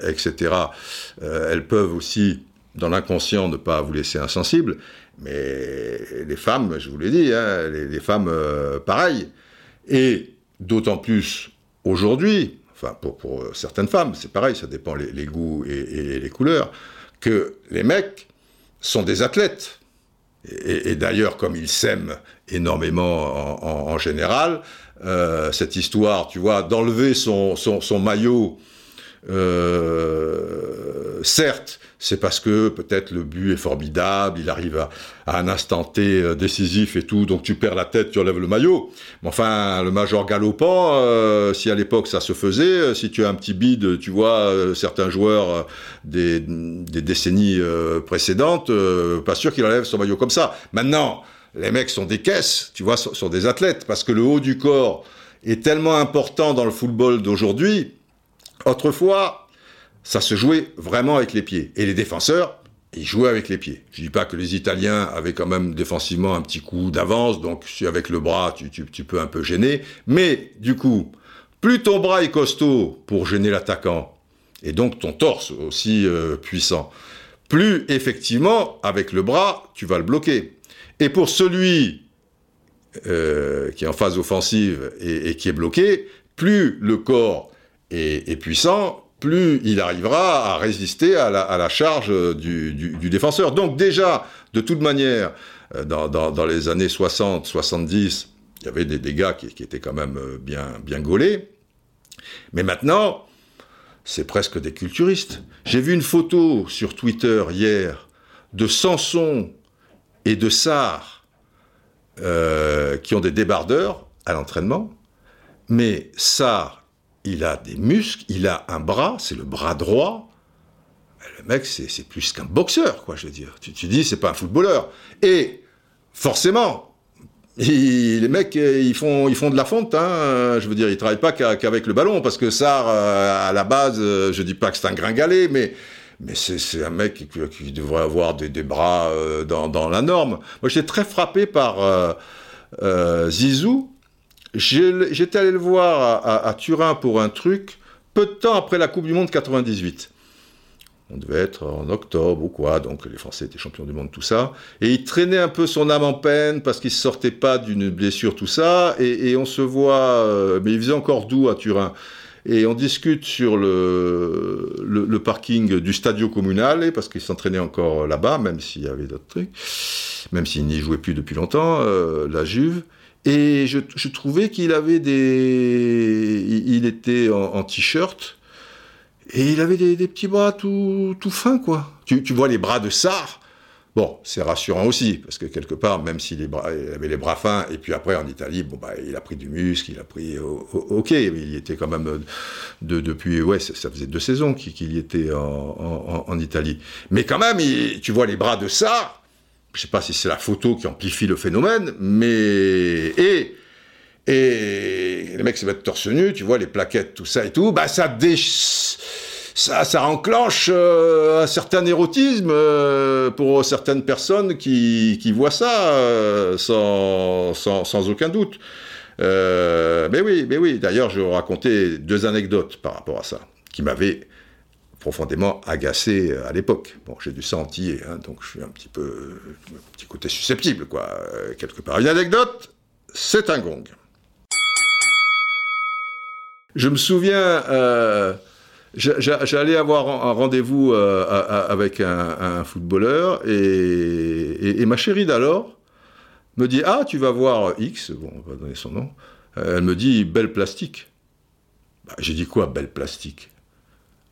etc. Elles peuvent aussi, dans l'inconscient, ne pas vous laisser insensible. Mais les femmes, je vous l'ai dit, hein, les, les, femmes, pareil. Et d'autant plus aujourd'hui, enfin pour, euh, certaines femmes, c'est pareil, ça dépend les, goûts et, les couleurs, que les mecs sont des athlètes. Et, d'ailleurs, comme ils s'aiment énormément en, général, euh, cette histoire, tu vois, d'enlever son, maillot, euh, certes, c'est parce que peut-être le but est formidable, il arrive à, un instant T euh, décisif et tout, donc tu perds la tête, tu enlèves le maillot. Mais enfin, le major galopant, euh, si à l'époque ça se faisait, si tu as un petit bide, tu vois, certains joueurs des, décennies précédentes, pas sûr qu'il enlève son maillot comme ça. Maintenant, les mecs sont des caisses, tu vois, sont des athlètes, parce que le haut du corps est tellement important dans le football d'aujourd'hui. Autrefois, ça se jouait vraiment avec les pieds. Et les défenseurs, ils jouaient avec les pieds. Je dis pas que les Italiens avaient quand même défensivement un petit coup d'avance, donc avec le bras, tu, peux un peu gêner. Mais du coup, plus ton bras est costaud pour gêner l'attaquant, et donc ton torse aussi euh, puissant, plus effectivement, avec le bras, tu vas le bloquer. Et pour celui euh, qui est en phase offensive et, et, qui est bloqué, plus le corps est puissant, plus il arrivera à résister à la, charge du, défenseur. Donc déjà, de toute manière, euh, dans, les années 60, 70, il y avait des, des gars qui, étaient quand même euh, bien, bien gaulés. Mais maintenant, c'est presque des culturistes. J'ai vu une photo sur Twitter hier de Samson et de Sarr euh, qui ont des débardeurs à l'entraînement. Mais Sarr il a des muscles, il a un bras, c'est le bras droit. Le mec, c'est plus qu'un boxeur, quoi, je veux dire. Tu, tu dis, c'est pas un footballeur. Et forcément, il, les mecs, ils font, ils font de la fonte. Hein, je veux dire, ils travaillent pas qu'avec le ballon, parce que ça, euh, à la base, je dis pas que c'est un gringalet, mais mais c'est un mec qui, devrait avoir des, bras euh, dans, la norme. Moi, j'étais très frappé par euh, Zizou, J'étais allé le voir à, Turin pour un truc. peu de temps après la Coupe du Monde 98. On devait être en octobre ou quoi, donc les Français étaient champions du monde, tout ça. Et il traînait un peu son âme en peine parce qu'il ne sortait pas d'une blessure, tout ça. Et, on se voit, euh, mais il faisait encore doux à Turin. Et on discute sur le, le, parking du Stadio Comunale, parce qu'il s'entraînait encore là-bas, même s'il y avait d'autres trucs, même s'il n'y jouait plus depuis longtemps, euh, la Juve. Et je, trouvais qu'il avait des. Il, était en t-shirt et il avait des, petits bras tout, tout fins, quoi. Tu, vois les bras de Sarr. Bon, c'est rassurant aussi, parce que quelque part, même s'il avait les bras fins, et puis après en Italie, bon, bah, il a pris du muscle, il a pris. Ok, il était quand même. De, depuis. Ouais, ça faisait deux saisons qu'il y était en, Italie. Mais quand même, tu vois les bras de Sarr. Je sais pas si c'est la photo qui amplifie le phénomène, mais. Et. Et les mecs se mettent torse nu, tu vois, les plaquettes, tout ça et tout, bah ça ça, enclenche euh, un certain érotisme euh, pour certaines personnes qui, voient ça euh, sans, aucun doute. mais oui, mais oui. D'ailleurs, je vais raconter deux anecdotes par rapport à ça, qui m'avaient profondément agacé à l'époque. Bon, j'ai du sentier, hein, donc je suis un petit peu, un petit côté susceptible, quoi, quelque part. Une anecdote, c'est un gong. Je me souviens, J'allais avoir un rendez-vous euh, avec un, footballeur et, ma chérie d'alors me dit Ah, tu vas voir X, bon, on va donner son nom. Elle me dit Belle plastique. Bah, j'ai dit quoi, belle plastique?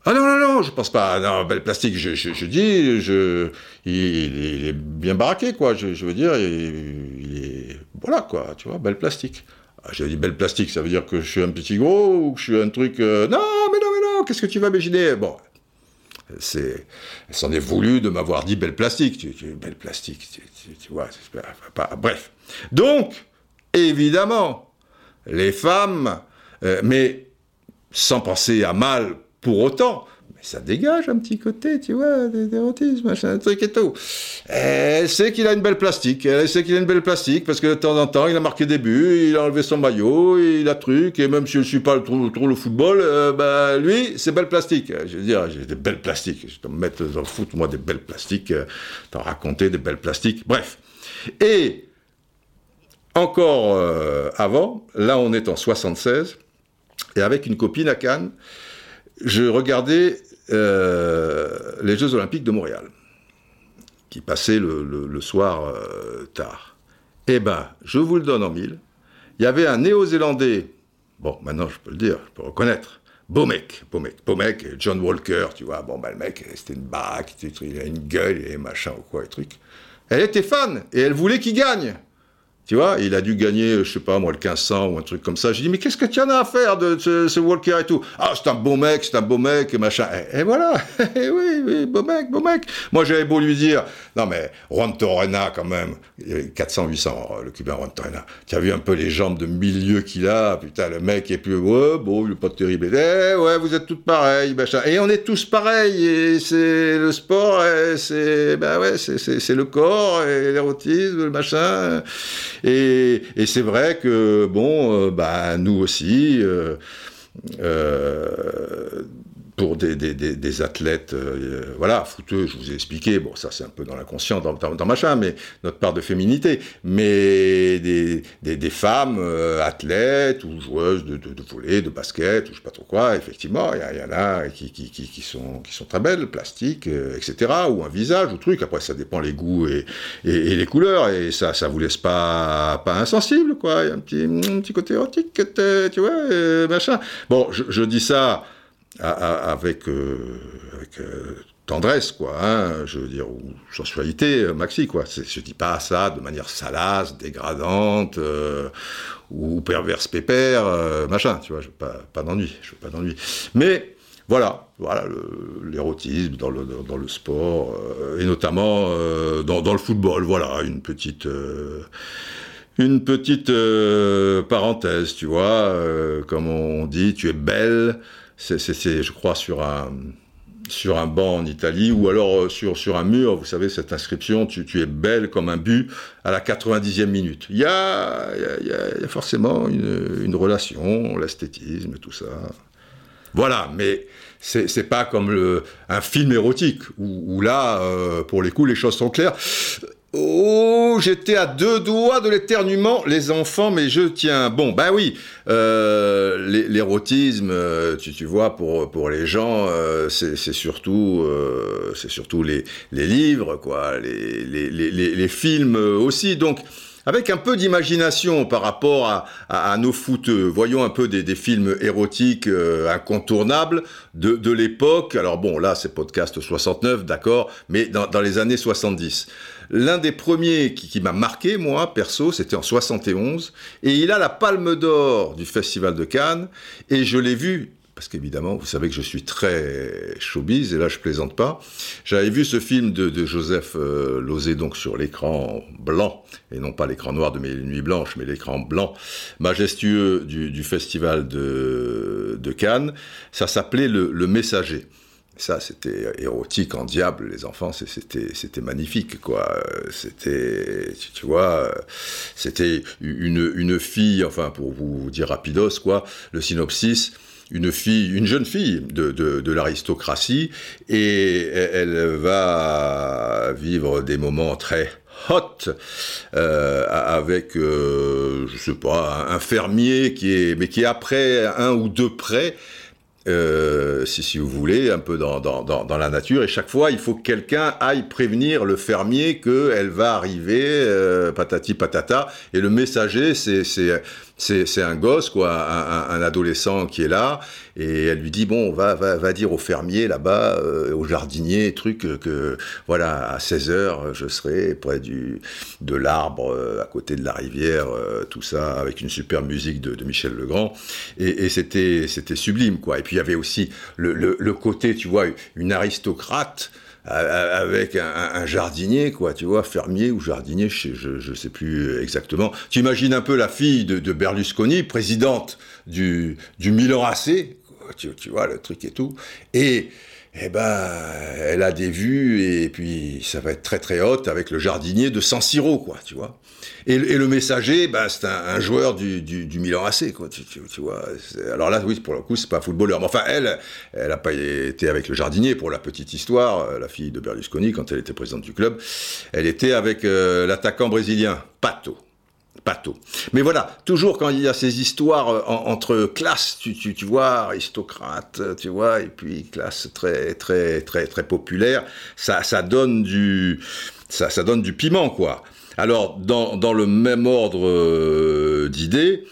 Ah non, non, non, je pense pas. Non, belle plastique, je, je, dis, je, il, est bien baraqué, quoi. Je, veux dire, il, est. Voilà, quoi, tu vois, belle plastique. Ah, j'ai dit belle plastique, ça veut dire que je suis un petit gros ou que je suis un truc. Euh, non, mais non, mais non, qu'est-ce que tu vas imaginer Bon, c'est, elle s'en est voulu de m'avoir dit belle plastique. Tu, tu belle plastique, tu, vois. Pas, bref. Donc, évidemment, les femmes, euh, mais sans penser à mal pour autant, ça dégage un petit côté, tu vois, d'érotisme, machin, truc et tout. Elle sait qu'il a une belle plastique, elle sait qu'il a une belle plastique, parce que de temps en temps, il a marqué des buts, il a enlevé son maillot, il a truc, et même si je ne suis pas trop, trop le football, euh, bah, lui, c'est belle plastique. Je veux dire, j'ai des belles plastiques. Je vais me mettre dans le foot, moi, des belles plastiques, euh, t'en raconter des belles plastiques, bref. Et, encore euh, avant, là on est en 76, et avec une copine à Cannes, je regardais euh, les Jeux Olympiques de Montréal, qui passaient le, soir euh, tard. Eh ben, je vous le donne en mille. Il y avait un Néo-Zélandais, bon, maintenant je peux le dire, je peux reconnaître, beau mec, beau mec, beau mec, John Walker, tu vois, bon, ben le mec, c'était une baraque, il a une gueule et machin ou quoi, et truc. Elle était fan, et elle voulait qu'il gagne. Tu vois, il a dû gagner, je sais pas moi, le 1500 ou un truc comme ça. Je dis, mais qu'est-ce que tu en as à faire de ce, Walker et tout? Ah, c'est un beau mec, c'est un beau mec, machin. Et, voilà, et oui, oui, beau mec, beau mec. Moi, j'avais beau lui dire, non mais, Juan Torrena, quand même, 400-800, le cubain Juan Torrena. Tu as vu un peu les jambes de milieu qu'il a? Putain, le mec est plus, ouais, bon, il est pas terrible. Eh, ouais, vous êtes toutes pareilles, machin. Et on est tous pareils, et c'est le sport, c'est, ben ouais, c'est le corps, et l'érotisme, le machin. Et, c'est vrai que, bon, euh, bah, nous aussi, euh, euh, pour des, des, des, athlètes, euh, voilà, fouteux, je vous ai expliqué, bon, ça c'est un peu dans l'inconscient, dans, dans, machin, mais notre part de féminité, mais des, des femmes euh, athlètes ou joueuses de, de, de, volley, de basket, ou je sais pas trop quoi, effectivement, il y, en a qui, qui, qui, qui, sont, qui sont très belles, plastiques, euh, etc., ou un visage, ou truc, après ça dépend les goûts et, et, les couleurs, et ça, ça vous laisse pas, pas insensible, quoi, il y a un petit, un petit côté érotique, tu vois, machin. Bon, je, je dis ça avec, euh, euh, tendresse, quoi, hein, je veux dire, ou sensualité, euh, maxi, quoi. Je dis pas ça de manière salace, dégradante, ou perverse pépère, machin, tu vois, je veux pas, d'ennui, je veux pas d'ennui. Mais, voilà, voilà l'érotisme dans le, dans le sport, et notamment dans, dans, le football, voilà, une petite une petite parenthèse, tu vois, comme on dit, tu es belle, c'est, je crois, sur un, sur un banc en Italie, ou alors euh, sur, sur un mur, vous savez, cette inscription, tu, es belle comme un but à la 90e minute. Il y a, forcément une, une relation, l'esthétisme, tout ça. Voilà, mais c'est pas comme un film érotique où, là, euh, pour les coups, les choses sont claires. Oh, j'étais à deux doigts de l'éternuement, les enfants, mais je tiens. Bon, bah oui, euh, l'érotisme, euh, tu, tu, vois, pour, pour les gens, euh, c'est surtout, c'est surtout les, les livres, quoi, les, les, les, les films aussi. Donc, avec un peu d'imagination par rapport à, à, nos footeux. Voyons un peu des, des films érotiques euh, incontournables de, de l'époque. Alors bon, là c'est podcast 69, d'accord, mais dans, dans, les années 70. L'un des premiers qui, qui m'a marqué, moi, perso, c'était en 71, et il a la palme d'or du Festival de Cannes, et je l'ai vu parce qu'évidemment, vous savez que je suis très showbiz, et là je plaisante pas. J'avais vu ce film de, Joseph euh, Lozé, donc sur l'écran blanc, et non pas l'écran noir de Mes Nuits Blanches, mais l'écran blanc, majestueux du, festival de, Cannes. Ça s'appelait le, Messager. Ça, c'était érotique en diable, les enfants, c'était, magnifique, quoi. C'était, tu vois, c'était une, une fille, enfin, pour vous dire rapidos, quoi, le synopsis, une fille, une jeune fille de, de, l'aristocratie, et elle va vivre des moments très hot euh, avec, euh, je sais pas, un fermier qui est, mais qui est après un ou deux près. Euh, si, si vous voulez, un peu dans, dans, dans, dans, la nature. Et chaque fois, il faut que quelqu'un aille prévenir le fermier qu'elle va arriver, euh, patati patata. Et le messager, c'est c'est un gosse, quoi, un, un, adolescent qui est là, et elle lui dit bon, va, va, va dire au fermier là-bas, euh, au jardinier, truc que voilà, à 16 heures, je serai près du de l'arbre, euh, à côté de la rivière, euh, tout ça, avec une super musique de, de Michel Legrand, et, et c'était c'était sublime, quoi. Et puis il y avait aussi le, le, le côté, tu vois, une aristocrate avec un, jardinier, quoi, tu vois, fermier ou jardinier, je, ne sais plus exactement. Tu imagines un peu la fille de, Berlusconi, présidente du, du Milan tu, tu, vois, le truc et tout, et eh ben, elle a des vues et puis ça va être très très haute avec le jardinier de San Siro, quoi, tu vois. Et, le messager, ben, c'est un, joueur du, Milan AC, quoi, tu, vois. Alors là, oui, pour le coup, c'est pas un footballeur. Mais enfin, elle, elle a pas été avec le jardinier pour la petite histoire, euh, la fille de Berlusconi, quand elle était présidente du club. Elle était avec euh, l'attaquant brésilien, Pato. Pato. Mais voilà, toujours quand il y a ces histoires euh, entre classes, tu, vois, aristocrate, tu vois, et puis classe très très très très populaire, ça, ça donne du ça, donne du piment quoi. Alors dans, dans le même ordre euh, d'idées,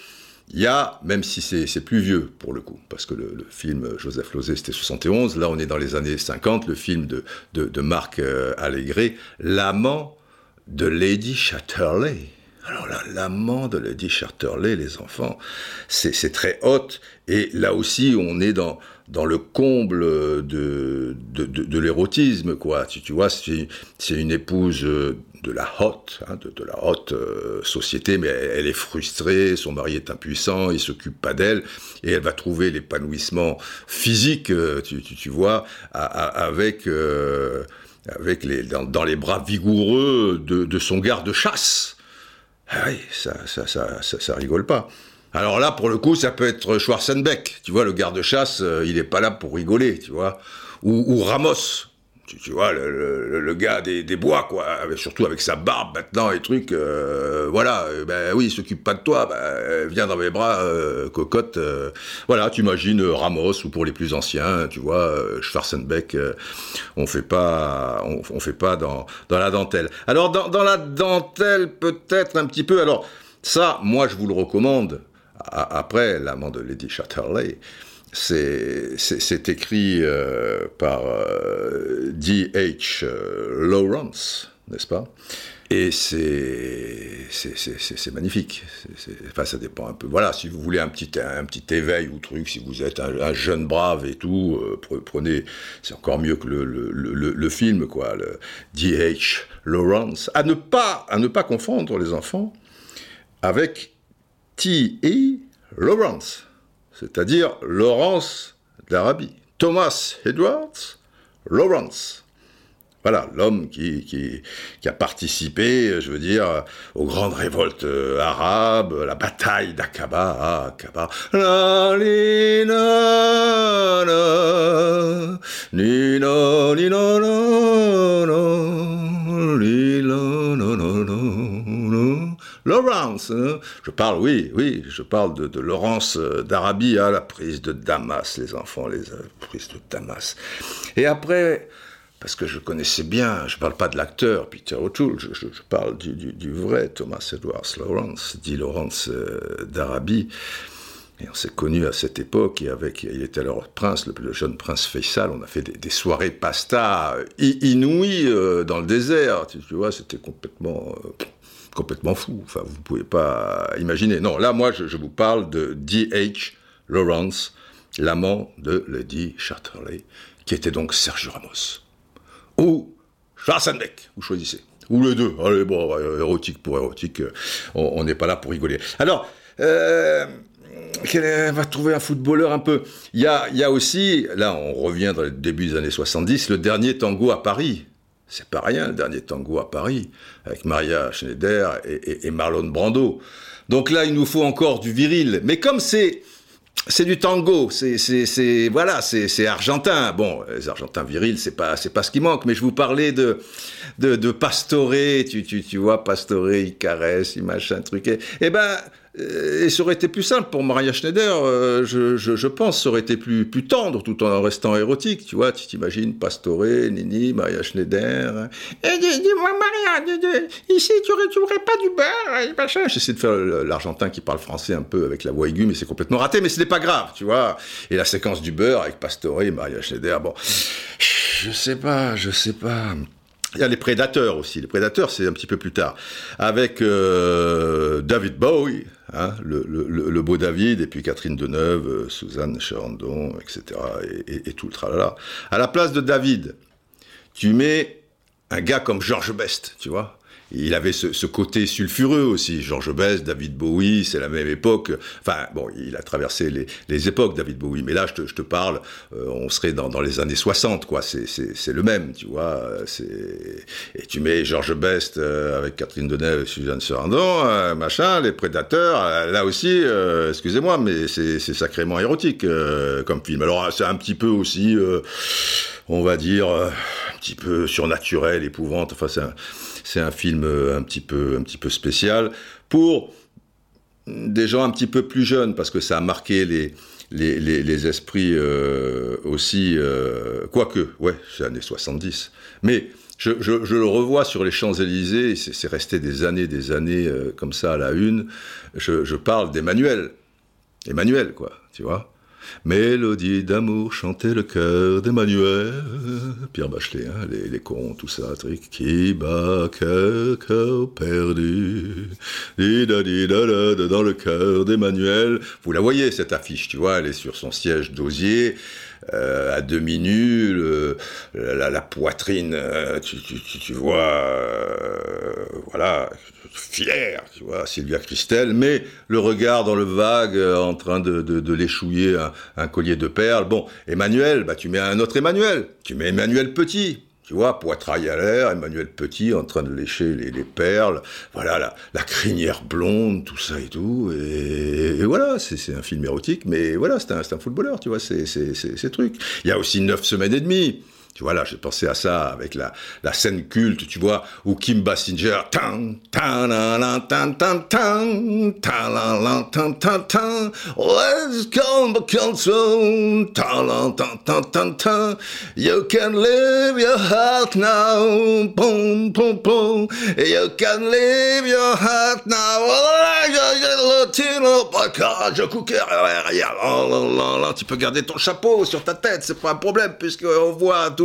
il y a, même si c'est plus vieux pour le coup, parce que le, film Joseph Lozé c'était 71, là on est dans les années 50, le film de, de, de Marc euh, Allégret, L'amant de Lady Chatterley. Alors là, l'amant de Lady Chatterley, les enfants, c'est très haute. Et là aussi, on est dans, dans le comble de, de, de, l'érotisme, quoi. Tu, vois, c'est une épouse de la haute, hein, de, de, la haute euh, société, mais elle, est frustrée, son mari est impuissant, il s'occupe pas d'elle, et elle va trouver l'épanouissement physique, euh, tu, tu, tu, vois, avec... Euh, avec les, dans, dans, les bras vigoureux de, de son garde-chasse. Ah oui, ça, ça, ça, ça, rigole pas. Alors là, pour le coup, ça peut être Schwarzenbeck. Tu vois, le garde-chasse, euh, il est pas là pour rigoler, tu vois. Ou, ou Ramos, tu, vois, le, le, gars des, des, bois, quoi, surtout avec sa barbe maintenant et trucs, euh, voilà, euh, ben oui, il s'occupe pas de toi, ben, viens dans mes bras, euh, cocotte, euh, voilà, tu imagines Ramos ou pour les plus anciens, tu vois, Schwarzenbeck, on fait pas, on, fait pas dans, dans la dentelle. Alors dans, dans la dentelle peut-être un petit peu, alors ça, moi je vous le recommande, après l'amant de Lady Chatterley, c'est écrit euh, par euh, D.H. Euh, Lawrence, n'est-ce pas? Et c'est magnifique. enfin, ça dépend un peu. Voilà, si vous voulez un petit, un petit éveil ou truc, si vous êtes un, jeune brave et tout, prenez, c'est encore mieux que le, le, le, film, quoi, D.H. Lawrence. À ne, pas, à ne pas confondre, les enfants, avec T.E. Lawrence c'est-à-dire Laurence d'Arabie. Thomas Edwards, Lawrence. Voilà, l'homme qui, qui, a participé, je veux dire, aux grandes révoltes euh, arabes, la bataille d'Aqaba, Aqaba. La, Laurence, hein je parle, oui, oui, je parle de, de Laurence d'Arabie à la prise de Damas, les enfants, les prises de Damas. Et après, parce que je connaissais bien, je ne parle pas de l'acteur Peter O'Toole, je, parle du, vrai Thomas Edwards Lawrence, dit Lawrence euh, d'Arabie. Et on s'est connus à cette époque, et avec, il était alors prince, le, jeune prince Faisal, on a fait des, des soirées pasta inouïes euh, dans le désert, tu, vois, c'était complètement, euh, complètement fou, enfin, vous ne pouvez pas imaginer. Non, là, moi, je, vous parle de D.H. Lawrence, l'amant de Lady Chatterley, qui était donc Sergio Ramos ou Schwarzenbeck, vous choisissez. Ou les deux. Allez, bon, érotique pour érotique, on n'est pas là pour rigoler. Alors, euh, on va trouver un footballeur un peu. Il y a, y a aussi, là on revient dans le début des années 70, le dernier tango à Paris. C'est pas rien, le dernier tango à Paris, avec Maria Schneider et, et, et Marlon Brando. Donc là, il nous faut encore du viril. Mais comme c'est c'est du tango, c'est voilà, c'est argentin. Bon, les Argentins virils, c'est pas c'est pas ce qui manque. Mais je vous parlais de de, de tu, tu tu vois Pastore, il caresse, il machin truc. Et, eh ben et ça aurait été plus simple pour Maria Schneider, euh, je, pense, ça aurait été plus, tendre tout en restant érotique, tu vois, tu t'imagines Pastore, Nini, Maria Schneider. Et dis-moi Maria, ici tu aurais pas du beurre et machin. J'essaie de faire l'argentin qui parle français un peu avec la voix aiguë, mais c'est complètement raté, mais ce n'est pas grave, tu vois. Et la séquence du beurre avec Pastore et Maria Schneider, bon, je sais pas, je sais pas. Il y a les prédateurs aussi. Les prédateurs, c'est un petit peu plus tard. Avec euh, David Bowie, hein, le, beau David, et puis Catherine Deneuve, euh, Suzanne Cherandon, etc. Et, et, tout le tralala. À la place de David, tu mets un gars comme George Best, tu vois il avait ce, ce, côté sulfureux aussi. Georges Best, David Bowie, c'est la même époque. Enfin, bon, il a traversé les, les époques, David Bowie. Mais là, je te, je te parle, euh, on serait dans, dans, les années 60, quoi. C'est le même, tu vois. Et tu mets Georges Best euh, avec Catherine Deneuve et Suzanne Sarandon, euh, machin, les prédateurs. Euh, là aussi, euh, excusez-moi, mais c'est sacrément érotique euh, comme film. Alors, c'est un petit peu aussi, on va dire, un petit peu surnaturel, épouvante. Enfin, c'est un un film euh, un petit peu, un petit peu spécial pour des gens un petit peu plus jeunes parce que ça a marqué les, esprits euh, aussi, euh, quoique, ouais, c'est années 70. Mais je, je, le revois sur les Champs-Élysées, c'est resté des années, des années euh, comme ça à la une. Je, je parle d'Emmanuel. Emmanuel, quoi, tu vois. Mélodie d'amour chantait le cœur d'Emmanuel. Pierre Bachelet, hein, les, les cons, tout ça, truc. Qui bat cœur, cœur perdu. Dida, dida, dans le cœur d'Emmanuel. Vous la voyez, cette affiche, tu vois, elle est sur son siège d'osier. Euh, à demi nu, le, la, poitrine, euh, tu, tu, tu, vois, euh, voilà, fier, tu vois, Sylvia Christel, mais le regard dans le vague euh, en train de, de, de l'échouiller un, un, collier de perles. Bon, Emmanuel, bah, tu mets un autre Emmanuel, tu mets Emmanuel Petit. Tu vois, poitrail à l'air, Emmanuel Petit en train de lécher les, les perles, voilà, la, crinière blonde, tout ça et tout, et, voilà, c'est un film érotique, mais voilà, c'est un, un, footballeur, tu vois, ces trucs. Il y a aussi neuf semaines et demie, tu vois, là, j'ai pensé à ça avec la, scène culte, tu vois, où Kim Basinger, let's come back soon, you can leave your heart now, you can leave your heart now, ta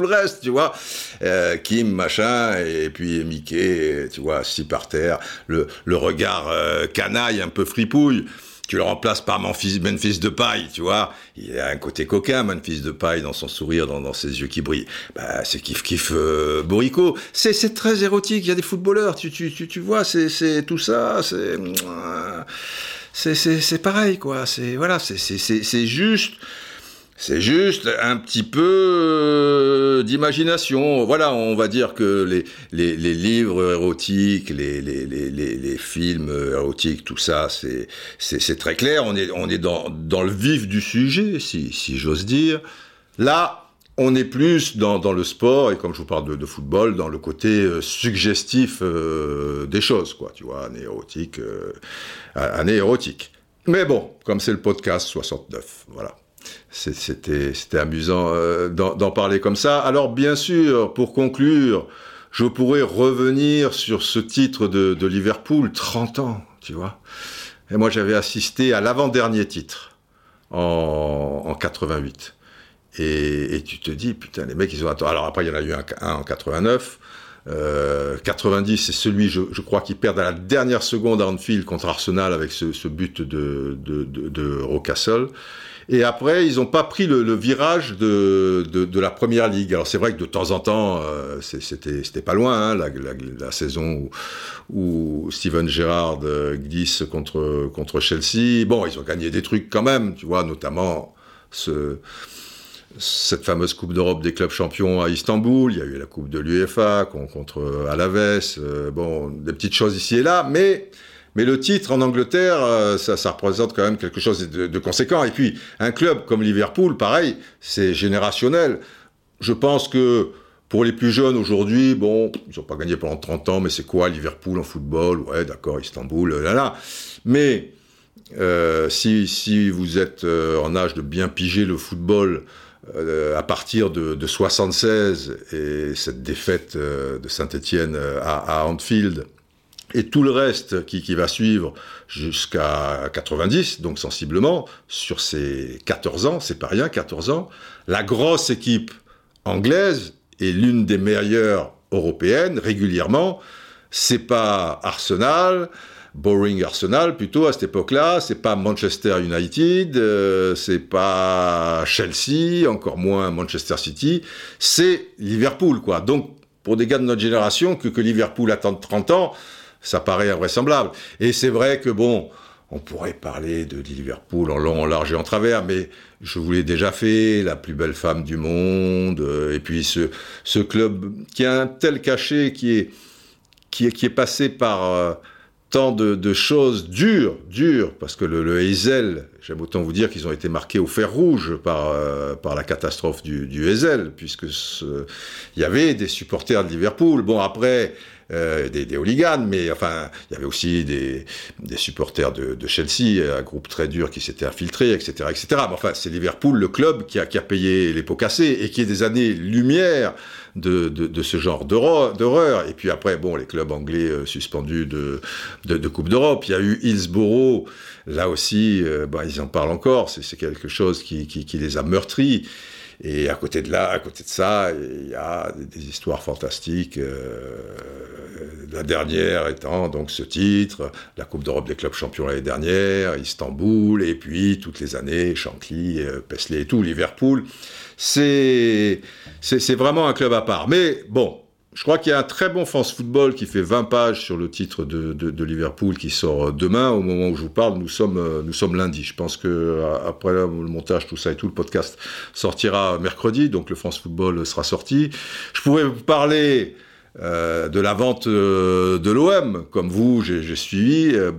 le reste, tu vois. Euh, Kim, machin, et puis Mickey, tu vois, assis par terre, le, le regard euh, canaille, un peu fripouille. Tu le remplaces par Memphis, Memphis de paille, tu vois. Il a un côté coquin, Memphis de paille, dans son sourire, dans, dans ses yeux qui brillent. Bah, c'est kiff kiff euh, Borico. C'est, c'est très érotique. Il y a des footballeurs, tu, tu, tu, tu vois, c'est, c'est tout ça. C'est, c'est, c'est, c'est pareil, quoi. C'est, voilà, c'est, c'est, c'est, c'est juste C'est juste un petit peu euh, d'imagination. Voilà, on va dire que les, livres érotiques, les, films érotiques, tout ça, c'est, très clair. On est, dans, le vif du sujet, si, j'ose dire. Là, on est plus dans, le sport, et comme je vous parle de, football, dans le côté euh, suggestif euh, des choses, quoi. Tu vois, année érotique, érotique. Mais bon, comme c'est le podcast 69, voilà. C'était amusant euh, d'en parler comme ça. Alors bien sûr, pour conclure, je pourrais revenir sur ce titre de, Liverpool, 30 ans, tu vois. Et moi j'avais assisté à l'avant-dernier titre en, en 88. Et, tu te dis, putain, les mecs, ils ont attendu. Alors après, il y en a eu un, en 89. Euh, 90, c'est celui, je, crois, qui perd à la dernière seconde à Anfield contre Arsenal avec ce, but de, de, de, de Rocastle. Et après, ils n'ont pas pris le, virage de, de, la première ligue. Alors c'est vrai que de temps en temps, euh, c'était pas loin, hein, la, saison où, Steven Gerrard euh, glisse contre contre Chelsea. Bon, ils ont gagné des trucs quand même, tu vois, notamment ce cette fameuse Coupe d'Europe des clubs champions à Istanbul, il y a eu la Coupe de l'UEFA contre Alaves, euh, bon, des petites choses ici et là, mais mais le titre en Angleterre, euh, ça, représente quand même quelque chose de, conséquent. Et puis, un club comme Liverpool, pareil, c'est générationnel. Je pense que pour les plus jeunes aujourd'hui, bon, ils n'ont pas gagné pendant 30 ans, mais c'est quoi Liverpool en football? Ouais, d'accord, Istanbul, là là. Mais euh, si, vous êtes euh, en âge de bien piger le football, euh, à partir de, de, 76 et cette défaite euh, de Saint-Étienne à, Anfield et tout le reste qui, qui va suivre jusqu'à 90, donc sensiblement, sur ces 14 ans, c'est pas rien, 14 ans, la grosse équipe anglaise est l'une des meilleures européennes régulièrement. C'est pas Arsenal, Boring Arsenal plutôt à cette époque-là, c'est pas Manchester United, euh, c'est pas Chelsea, encore moins Manchester City, c'est Liverpool quoi. Donc pour des gars de notre génération que, que Liverpool attende 30 ans, ça paraît invraisemblable. Et c'est vrai que bon, on pourrait parler de Liverpool en long, en large et en travers, mais je vous l'ai déjà fait, la plus belle femme du monde, euh, et puis ce, club qui a un tel cachet, qui est, qui est, qui est passé par euh, tant de, de, choses dures, dures, parce que le, le Hazel, j'aime autant vous dire qu'ils ont été marqués au fer rouge par, euh, par la catastrophe du, du Hazel, puisque il y avait des supporters de Liverpool. Bon, après, euh, des, des, hooligans, mais enfin, il y avait aussi des, des supporters de, de, Chelsea, un groupe très dur qui s'était infiltré, etc., etc. Mais enfin, c'est Liverpool, le club, qui a, qui a payé les pots cassés et qui est des années-lumière de, de, de, ce genre d'horreur. Et puis après, bon, les clubs anglais euh, suspendus de, de, Coupe d'Europe. Il y a eu Hillsborough, là aussi, euh, bah, ils en parlent encore, c'est quelque chose qui, qui, qui les a meurtris. Et à côté de là, à côté de ça, il y a des, histoires fantastiques. Euh, la dernière étant donc ce titre, la Coupe d'Europe des clubs champions l'année dernière, Istanbul, et puis toutes les années, Shankly, euh, Paisley et tout, Liverpool. C'est c'est vraiment un club à part. Mais bon, je crois qu'il y a un très bon France Football qui fait 20 pages sur le titre de, de, de, Liverpool qui sort demain. Au moment où je vous parle, nous sommes, euh, nous sommes lundi. Je pense que euh, après le montage, tout ça et tout, le podcast sortira mercredi. Donc le France Football sera sorti. Je pourrais vous parler euh, de la vente euh, de l'OM, comme vous, j'ai suivi euh,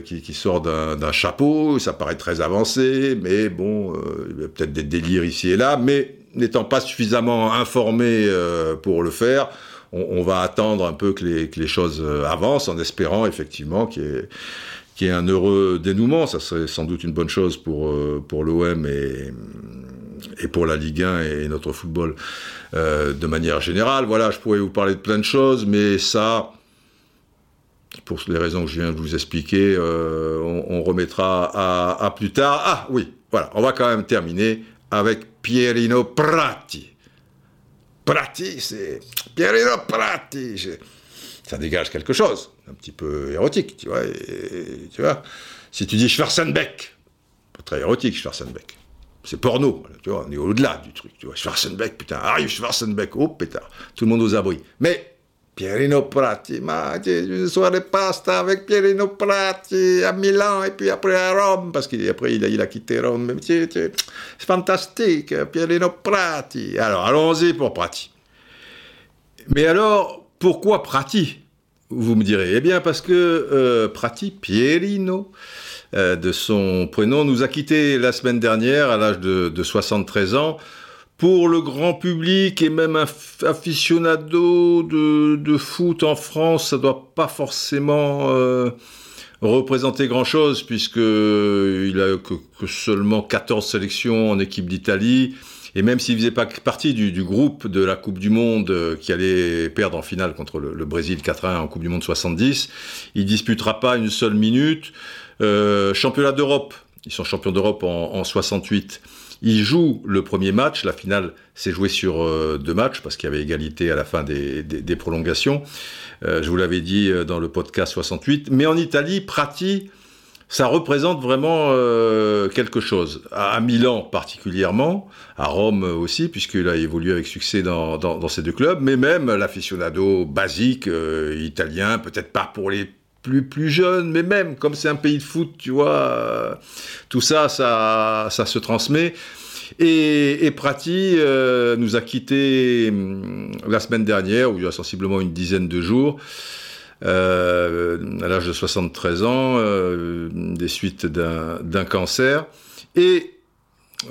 qui, qui, sort d'un chapeau, ça paraît très avancé, mais bon, euh, il y a peut-être des délires ici et là, mais n'étant pas suffisamment informé euh, pour le faire, on, va attendre un peu que les, choses euh, avancent en espérant effectivement qu'il y, ait un heureux dénouement. Ça serait sans doute une bonne chose pour, euh, pour l'OM et, pour la Ligue 1 et notre football de manière générale. Voilà, je pourrais vous parler de plein de choses, mais ça, pour les raisons que je viens de vous expliquer, on, remettra à plus tard. Ah oui, voilà, on va quand même terminer avec Pierino Prati. Prati, c'est Pierino Prati. Ça dégage quelque chose, un petit peu érotique, tu vois. Tu si tu dis Schwarzenbeck, pas très érotique Schwarzenbeck. C'est porno, tu vois, on est au-delà du truc, tu vois. Schwarzenbeck, putain, arrive Schwarzenbeck, oh pétard, tout le monde aux abris. Mais Pierino Prati, ma une soirée pasta avec Pierino Prati à Milan et puis après à Rome, parce qu'après il a, il a quitté Rome. C'est fantastique, Pierino Prati. Alors allons-y pour Prati. Mais alors, pourquoi Prati? Vous me direz. Eh bien parce que euh, Prati, Pierino, euh, de son prénom, nous a quittés la semaine dernière à l'âge de, de 73 ans pour le grand public et même un aficionado de, foot en France, ça doit pas forcément euh, représenter grand-chose puisque il a que, seulement 14 sélections en équipe d'Italie. Et même s'il faisait pas partie du, groupe de la Coupe du Monde euh, qui allait perdre en finale contre le, Brésil 4-1 en Coupe du Monde 70, il disputera pas une seule minute. Euh, championnat d'Europe, ils sont champions d'Europe en, en 68. Il joue le premier match, la finale s'est jouée sur euh, deux matchs parce qu'il y avait égalité à la fin des, prolongations. Euh, je vous l'avais dit euh, dans le podcast 68. Mais en Italie, Prati, ça représente vraiment quelque chose. À, Milan particulièrement, à Rome aussi, puisqu'il a évolué avec succès dans, dans ces deux clubs, mais même l'aficionado basique italien, peut-être pas pour les plus, plus jeune, mais même comme c'est un pays de foot, tu vois, euh, tout ça, ça, ça se transmet. Et, et Prati euh, nous a quittés hum, la semaine dernière, où il y a sensiblement une dizaine de jours, euh, à l'âge de 73 ans, des suites d'un cancer. Et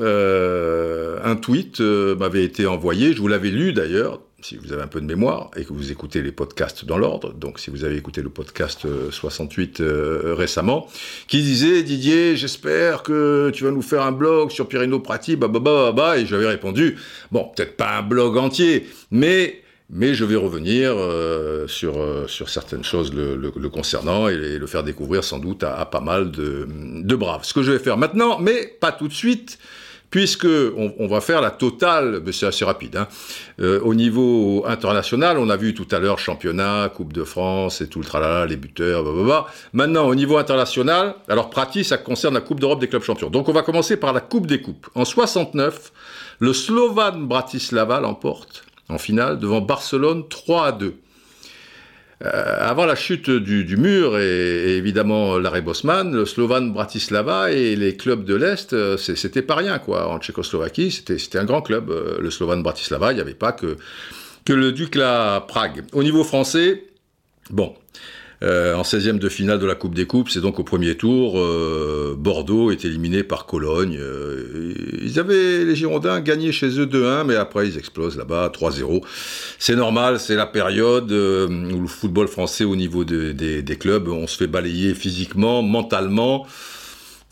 un tweet m'avait été envoyé, je vous l'avais lu d'ailleurs, si vous avez un peu de mémoire et que vous écoutez les podcasts dans l'ordre, donc si vous avez écouté le podcast 68 euh, euh, récemment, qui disait Didier, j'espère que tu vas nous faire un blog sur Pirino Prati, bah, bah, bah, bah, et j'avais répondu, bon, peut-être pas un blog entier, mais mais je vais revenir euh, sur, sur certaines choses le, concernant et, le faire découvrir sans doute à, pas mal de, de braves. Ce que je vais faire maintenant, mais pas tout de suite, puisque on, va faire la totale, mais c'est assez rapide. Hein. Euh, au niveau international, on a vu tout à l'heure championnat, Coupe de France et tout le tralala, les buteurs, blablabla. Maintenant, au niveau international, alors pratique, ça concerne la Coupe d'Europe des clubs champions. Donc on va commencer par la Coupe des coupes. En 69, le Slovan Bratislava l'emporte en finale devant Barcelone 3 à 2. Euh, avant la chute du, mur et, évidemment l'arrêt Bosman, le Slovan Bratislava et les clubs de l'Est, euh, c'était pas rien quoi. En Tchécoslovaquie, c'était un grand club, euh, le Slovan Bratislava. Il n'y avait pas que, que le Dukla Prague. Au niveau français, bon, euh, en 16e de finale de la Coupe des Coupes. C'est donc au premier tour, euh, Bordeaux est éliminé par Cologne. Euh, ils avaient, les Girondins, gagné chez eux 2-1, mais après ils explosent là-bas 3-0. C'est normal, c'est la période où le football français au niveau des clubs, on se fait balayer physiquement, mentalement.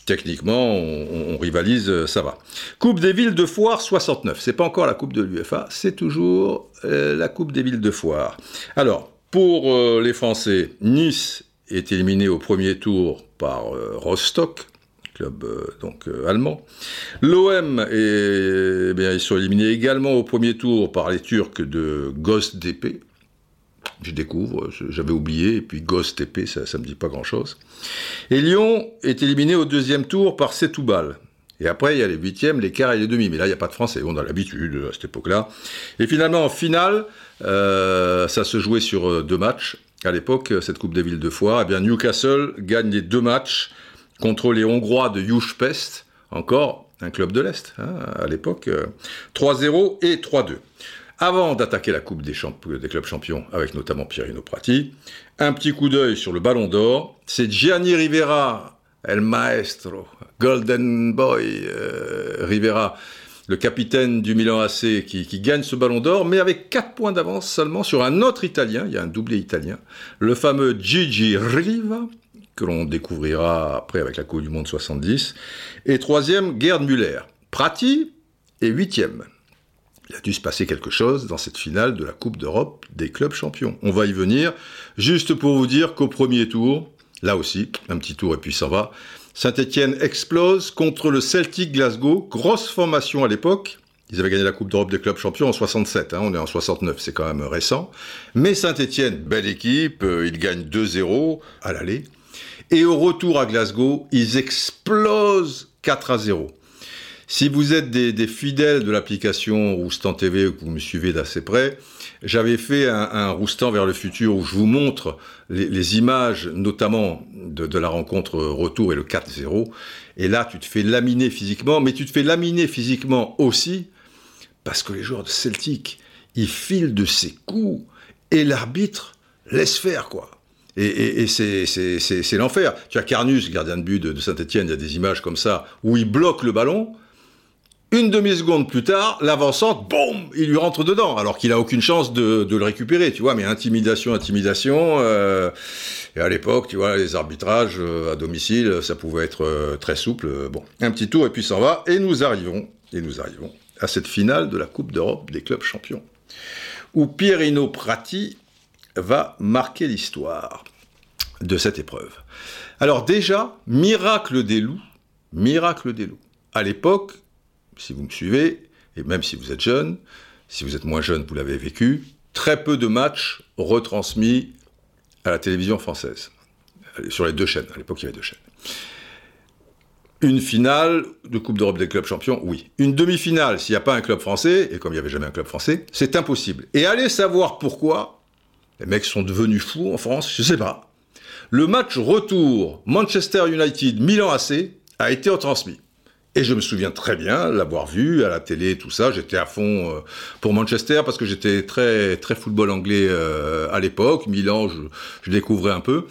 Techniquement, on, rivalise, ça va. Coupe des villes de foire 69. C'est pas encore la Coupe de l'UFA, c'est toujours la Coupe des villes de foire. Alors, pour euh, les Français, Nice est éliminé au premier tour par euh, Rostock, club euh, donc allemand. L'OM, eh bien, ils sont éliminés également au premier tour par les Turcs de Göztepe. Je découvre, j'avais oublié, et puis Göztepe, ça ne me dit pas grand-chose. Et Lyon est éliminé au deuxième tour par Setoubal. Et après, il y a les huitièmes, les quarts et les demi. Mais là, il n'y a pas de français. On a l'habitude à cette époque-là. Et finalement, en finale, euh, ça se jouait sur euh, deux matchs. À l'époque, cette Coupe des villes de Foire, eh bien, Newcastle gagne les deux matchs contre les Hongrois de Pest, encore un club de l'Est hein, à l'époque, 3-0 euh, et 3-2. Avant d'attaquer la Coupe des, des, clubs champions, avec notamment Pierino Prati, un petit coup d'œil sur le Ballon d'Or. C'est Gianni Rivera, El Maestro, Golden Boy Rivera, le capitaine du Milan AC qui, gagne ce ballon d'or, mais avec 4 points d'avance seulement sur un autre Italien, il y a un doublé italien, le fameux Gigi Riva, que l'on découvrira après avec la Coupe du Monde 70, et troisième, Gerd Müller. Prati est huitième. Il a dû se passer quelque chose dans cette finale de la Coupe d'Europe des clubs champions. On va y venir, juste pour vous dire qu'au premier tour, là aussi, un petit tour et puis ça va, Saint-Etienne explose contre le Celtic Glasgow, grosse formation à l'époque. Ils avaient gagné la Coupe d'Europe des clubs champions en 67, hein, on est en 69, c'est quand même récent. Mais Saint-Etienne, belle équipe, euh, ils gagnent 2-0 à l'aller. Et au retour à Glasgow, ils explosent 4 0. Si vous êtes des, fidèles de l'application Roustan TV ou que vous me suivez d'assez près, j'avais fait un, Roustan vers le futur où je vous montre les, images, notamment de, de, la rencontre retour et le 4-0. Et là, tu te fais laminer physiquement, mais tu te fais laminer physiquement aussi parce que les joueurs de Celtic, ils filent de ses coups et l'arbitre laisse faire, quoi. Et, c'est l'enfer. Tu as Carnus, gardien de but de, Saint-Etienne, il y a des images comme ça, où il bloque le ballon. Une demi-seconde plus tard, l'avancante, boum, il lui rentre dedans, alors qu'il a aucune chance de, le récupérer, tu vois. Mais intimidation, intimidation. Euh, et à l'époque, tu vois, les arbitrages euh, à domicile, ça pouvait être euh, très souple. Bon, un petit tour et puis ça va. Et nous arrivons, et nous arrivons à cette finale de la Coupe d'Europe des clubs champions, où Pierino Prati va marquer l'histoire de cette épreuve. Alors déjà, miracle des loups, miracle des loups. À l'époque, si vous me suivez, et même si vous êtes jeune, si vous êtes moins jeune, vous l'avez vécu, très peu de matchs retransmis à la télévision française, sur les deux chaînes. À l'époque, il y avait deux chaînes. Une finale de Coupe d'Europe des clubs champions, oui. Une demi-finale, s'il n'y a pas un club français, et comme il n'y avait jamais un club français, c'est impossible. Et allez savoir pourquoi, les mecs sont devenus fous en France, je sais pas. Le match retour Manchester United Milan AC a été retransmis. Et je me souviens très bien l'avoir vu à la télé, tout ça. J'étais à fond euh, pour Manchester parce que j'étais très très football anglais euh, à l'époque. Milan, je, je, découvrais un peu.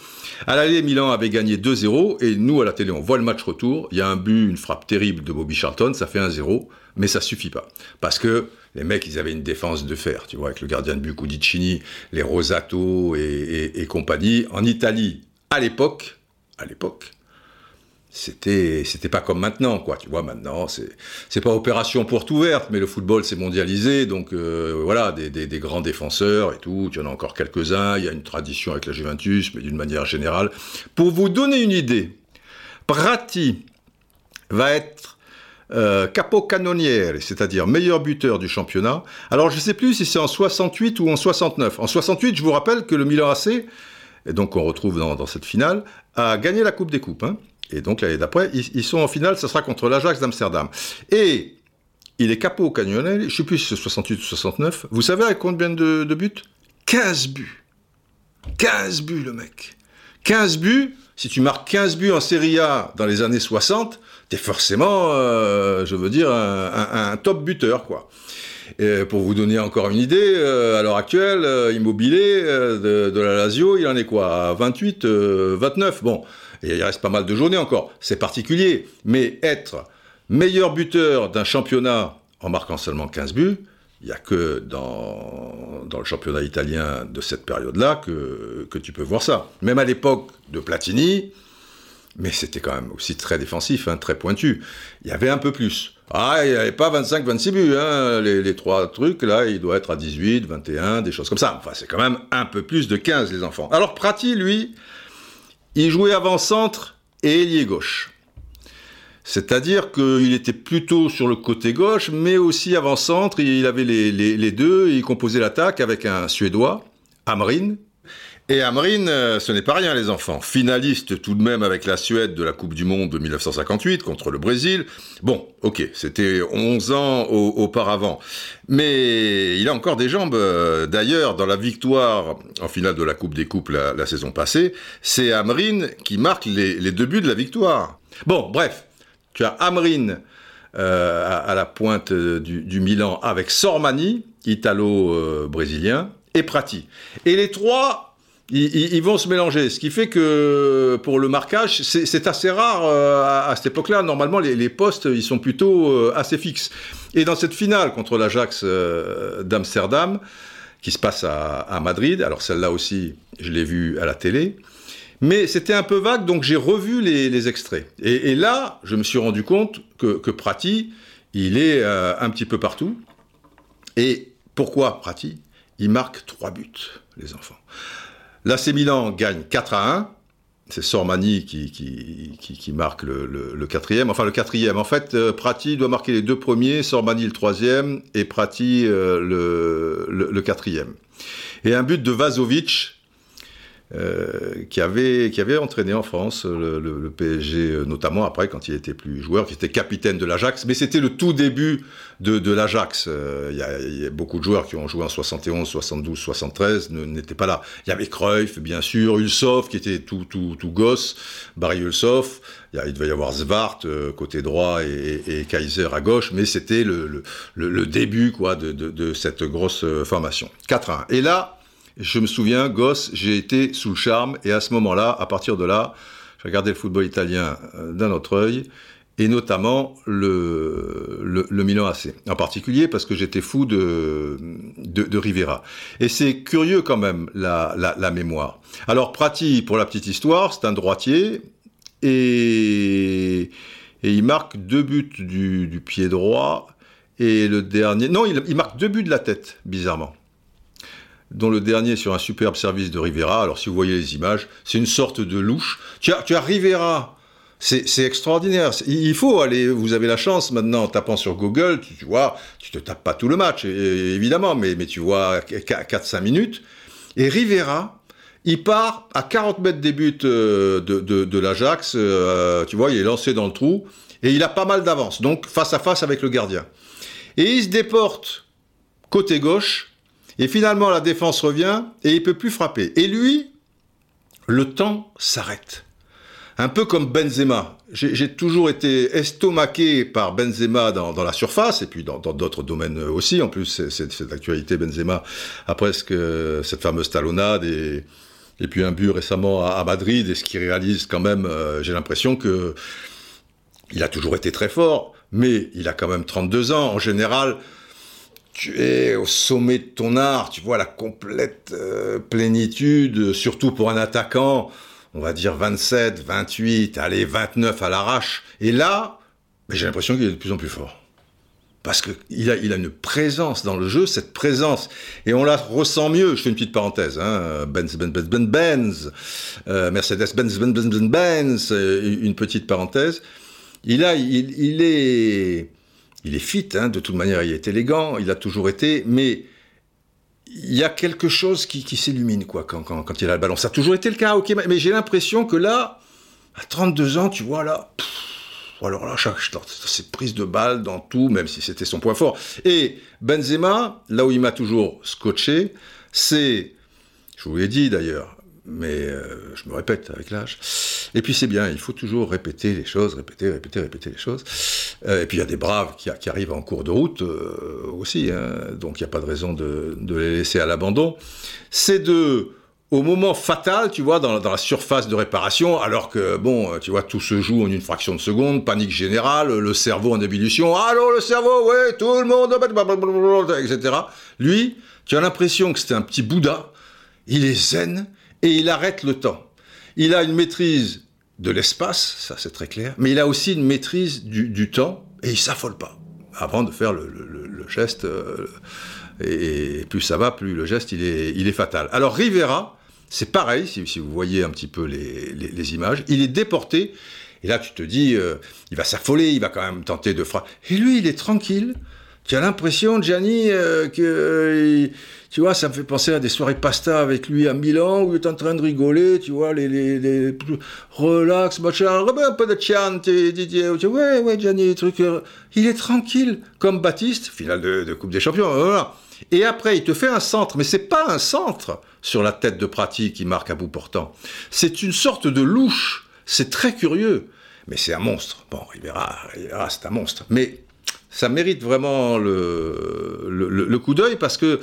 À l'aller, Milan avait gagné 2-0 et nous à la télé, on voit le match retour. Il y a un but, une frappe terrible de Bobby Charlton, ça fait 1-0, mais ça suffit pas parce que les mecs, ils avaient une défense de fer, tu vois, avec le gardien de but Cudicini, les Rosato et, compagnie. En Italie, à l'époque, à l'époque, c'était c'était pas comme maintenant quoi tu vois maintenant c'est c'est pas opération porte ouverte mais le football s'est mondialisé donc euh, voilà des, des, grands défenseurs et tout tu en as encore quelques uns il y a une tradition avec la Juventus mais d'une manière générale pour vous donner une idée Prati va être euh, capo c'est-à-dire meilleur buteur du championnat. Alors je ne sais plus si c'est en 68 ou en 69. En 68, je vous rappelle que le Milan AC, et donc on retrouve dans, cette finale, a gagné la Coupe des Coupes. Hein. Et donc l'année d'après, ils, sont en finale, ce sera contre l'Ajax d'Amsterdam. Et il est capo canoniere, je ne sais plus si c'est 68 ou 69. Vous savez avec combien de, de buts? 15 buts. 15 buts le mec. 15 buts, si tu marques 15 buts en Serie A dans les années 60, t'es forcément, euh, je veux dire, un, top buteur, quoi. Et pour vous donner encore une idée, euh, à l'heure actuelle, euh, immobilier de, la Lazio, il en est quoi? À 28, 29 Bon, et il reste pas mal de journées encore. C'est particulier, mais être meilleur buteur d'un championnat en marquant seulement 15 buts, il n'y a que dans, dans, le championnat italien de cette période-là que, que tu peux voir ça. Même à l'époque de Platini, mais c'était quand même aussi très défensif, hein, très pointu. Il y avait un peu plus. Ah, il n'y avait pas 25-26 buts, hein. les, trois trucs, là, il doit être à 18, 21, des choses comme ça. Enfin, c'est quand même un peu plus de 15, les enfants. Alors, Prati, lui, il jouait avant-centre et ailier gauche. C'est-à-dire qu'il était plutôt sur le côté gauche, mais aussi avant-centre, il avait les, deux, il composait l'attaque avec un Suédois, Amrin, et Amrin, euh, ce n'est pas rien les enfants. Finaliste tout de même avec la Suède de la Coupe du Monde de 1958 contre le Brésil. Bon, ok, c'était 11 ans auparavant. Mais il a encore des jambes. Euh, d'ailleurs, dans la victoire en finale de la Coupe des Coupes la, saison passée, c'est Amrin qui marque les, deux buts de la victoire. Bon, bref, tu as Amrin euh, à, la pointe du, du, Milan avec Sormani, italo-brésilien, et Prati. Et les trois ils, vont se mélanger. Ce qui fait que pour le marquage, c'est assez rare euh, à, cette époque-là. Normalement, les, postes, ils sont plutôt euh, assez fixes. Et dans cette finale contre l'Ajax euh, d'Amsterdam, qui se passe à, Madrid, alors celle-là aussi, je l'ai vue à la télé, mais c'était un peu vague, donc j'ai revu les, extraits. Et, là, je me suis rendu compte que, que Prati, il est un petit peu partout. Et pourquoi Prati? Il marque trois buts, les enfants. L'AC Milan gagne 4 à 1. C'est Sormani qui, qui, marque le, quatrième. Enfin, le quatrième. En fait, euh, Prati doit marquer les deux premiers, Sormani le troisième et Prati euh, le, quatrième. Et un but de Vazovic euh, qui, avait, qui avait entraîné en France le, PSG, euh, notamment après quand il était plus joueur, qui était capitaine de l'Ajax. Mais c'était le tout début de, de l'Ajax. Euh, il y, a beaucoup de joueurs qui ont joué en 71, 72, 73 n'étaient pas là. Il y avait Cruyff, bien sûr, Ulsov qui était tout, tout, tout gosse, Barry Ulsov. Il, il devait y avoir Zwart côté droit et, et, Kaiser à gauche, mais c'était le, le, le, début quoi de, de, de cette grosse formation. 4-1. Et là, je me souviens, gosse, j'ai été sous le charme, et à ce moment-là, à partir de là, j'ai regardé le football italien euh, d'un autre œil, et notamment le, le, Milan AC. En particulier parce que j'étais fou de, de, Rivera. Et c'est curieux quand même, la, la, mémoire. Alors, Prati, pour la petite histoire, c'est un droitier, et, et il marque deux buts du, du pied droit, et le dernier... Non, il, il marque deux buts de la tête, bizarrement dont le dernier sur un superbe service de Rivera. Alors si vous voyez les images, c'est une sorte de louche. Tu as, tu as Rivera, c'est extraordinaire. Il faut aller, vous avez la chance maintenant en tapant sur Google, tu, vois, tu te tapes pas tout le match, évidemment, mais, mais tu vois 4-5 minutes. Et Rivera, il part à 40 mètres des buts euh, de, de, de l'Ajax, euh, tu vois, il est lancé dans le trou, et il a pas mal d'avance, donc face à face avec le gardien. Et il se déporte côté gauche, et finalement, la défense revient et il peut plus frapper. Et lui, le temps s'arrête. Un peu comme Benzema. J'ai toujours été estomaqué par Benzema dans, la surface et puis dans d'autres domaines aussi. En plus, cette actualité, Benzema a presque cette fameuse talonnade et, et puis un but récemment à, Madrid et ce qu'il réalise quand même, euh, j'ai l'impression que il a toujours été très fort, mais il a quand même 32 ans. En général, tu es au sommet de ton art, tu vois la complète euh, plénitude, surtout pour un attaquant, on va dire 27, 28, allez 29 à l'arrache. Et là, j'ai l'impression qu'il est de plus en plus fort. Parce qu'il a, il a une présence dans le jeu, cette présence, et on la ressent mieux. Je fais une petite parenthèse, hein, Benz, Benz, Benz, Benz, Benz euh, Mercedes, Benz, Benz, Benz, Benz, Benz, euh, une petite parenthèse. Il a, il, il est, il est fit, hein, de toute manière, il est élégant, il a toujours été, mais il y a quelque chose qui, s'illumine quoi quand, il a le ballon. Ça a toujours été le cas, ok, mais j'ai l'impression que là, à 32 ans, tu vois là, alors là, c'est prise de balle dans tout, même si c'était son point fort. Et Benzema, là où il m'a toujours scotché, c'est, je vous l'ai dit d'ailleurs, mais euh, je me répète avec l'âge. Et puis c'est bien, il faut toujours répéter les choses, répéter, répéter, répéter les choses. Euh, et puis il y a des braves qui, arrivent en cours de route euh, aussi, hein. donc il n'y a pas de raison de, les laisser à l'abandon. C'est de, au moment fatal, tu vois, dans, la surface de réparation, alors que, bon, tu vois, tout se joue en une fraction de seconde, panique générale, le cerveau en ébullition, allô le cerveau, ouais, tout le monde, etc. Lui, tu as l'impression que c'était un petit Bouddha, il est zen, et il arrête le temps. Il a une maîtrise de l'espace, ça c'est très clair, mais il a aussi une maîtrise du, temps et il s'affole pas avant de faire le, geste. Euh, et, plus ça va, plus le geste il est, fatal. Alors Rivera, c'est pareil, si, vous voyez un petit peu les, images, il est déporté. Et là, tu te dis, euh, il va s'affoler, il va quand même tenter de frapper. Et lui, il est tranquille. Tu l'impression, Gianni, euh, que tu vois, ça me fait penser à des soirées pasta avec lui à Milan où il est en train de rigoler, tu vois, les, les, les relax, machin, un peu de Didier, ouais, ouais, Gianni, truc. Euh, il est tranquille, comme Baptiste, finale de, Coupe des Champions. Et après, il te fait un centre, mais c'est pas un centre sur la tête de Prati qui marque à bout portant. C'est une sorte de louche. C'est très curieux. Mais c'est un monstre. Bon, Rivera, Rivera c'est un monstre. Mais ça mérite vraiment le, coup d'œil parce que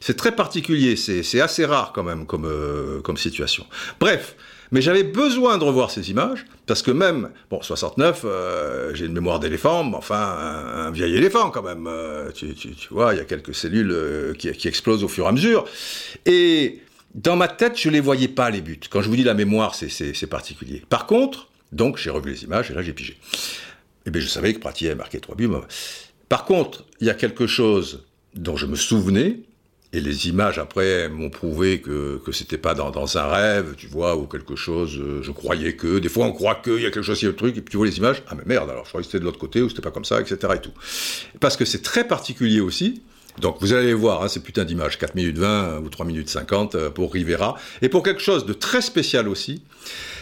c'est très particulier, c'est assez rare quand même comme, euh, comme situation. Bref, mais j'avais besoin de revoir ces images, parce que même, bon, 69, euh, j'ai une mémoire d'éléphant, mais enfin, un, vieil éléphant quand même. Euh, tu, vois, il y a quelques cellules qui, qui, explosent au fur et à mesure. Et dans ma tête, je ne les voyais pas, les buts. Quand je vous dis la mémoire, c'est particulier. Par contre, donc, j'ai revu les images, et là, j'ai pigé. Eh bien, je savais que Pratier avait marqué trois buts. Par contre, il y a quelque chose dont je me souvenais, et les images après m'ont prouvé que que c'était pas dans, dans, un rêve, tu vois, ou quelque chose. Euh, je croyais que. Des fois, on croit qu'il y a quelque chose, il y a le truc, et puis tu vois les images. Ah mais merde, alors je croyais que c'était de l'autre côté ou c'était pas comme ça, etc. Et tout. Parce que c'est très particulier aussi. Donc vous allez voir hein, ces putains d'images, 4 minutes 20 ou 3 minutes 50 euh, pour Rivera. Et pour quelque chose de très spécial aussi,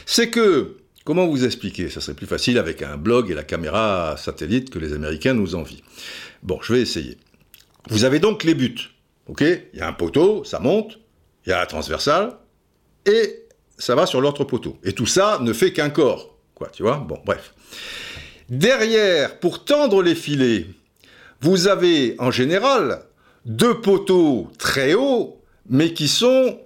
c'est que, comment vous expliquer? Ça serait plus facile avec un blog et la caméra satellite que les Américains nous envient. Bon, je vais essayer. Vous avez donc les buts. Ok? Il y a un poteau, ça monte, il y a la transversale, et ça va sur l'autre poteau. Et tout ça ne fait qu'un corps. Quoi, tu vois? Bon, bref. Derrière, pour tendre les filets, vous avez en général deux poteaux très hauts, mais qui sont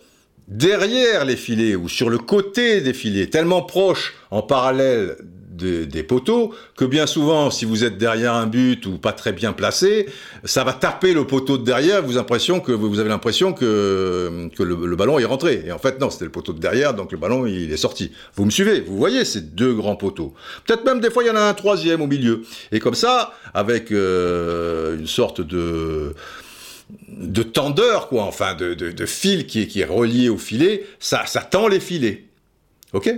derrière les filets ou sur le côté des filets, tellement proches en parallèle des poteaux, que bien souvent, si vous êtes derrière un but ou pas très bien placé, ça va taper le poteau de derrière, vous, impression que, vous avez l'impression que, que le, ballon est rentré. Et en fait, non, c'était le poteau de derrière, donc le ballon, il est sorti. Vous me suivez Vous voyez ces deux grands poteaux. Peut-être même des fois, il y en a un troisième au milieu. Et comme ça, avec euh, une sorte de de tendeur, quoi, enfin, de, fil qui est, qui est relié au filet, ça, ça tend les filets. OK?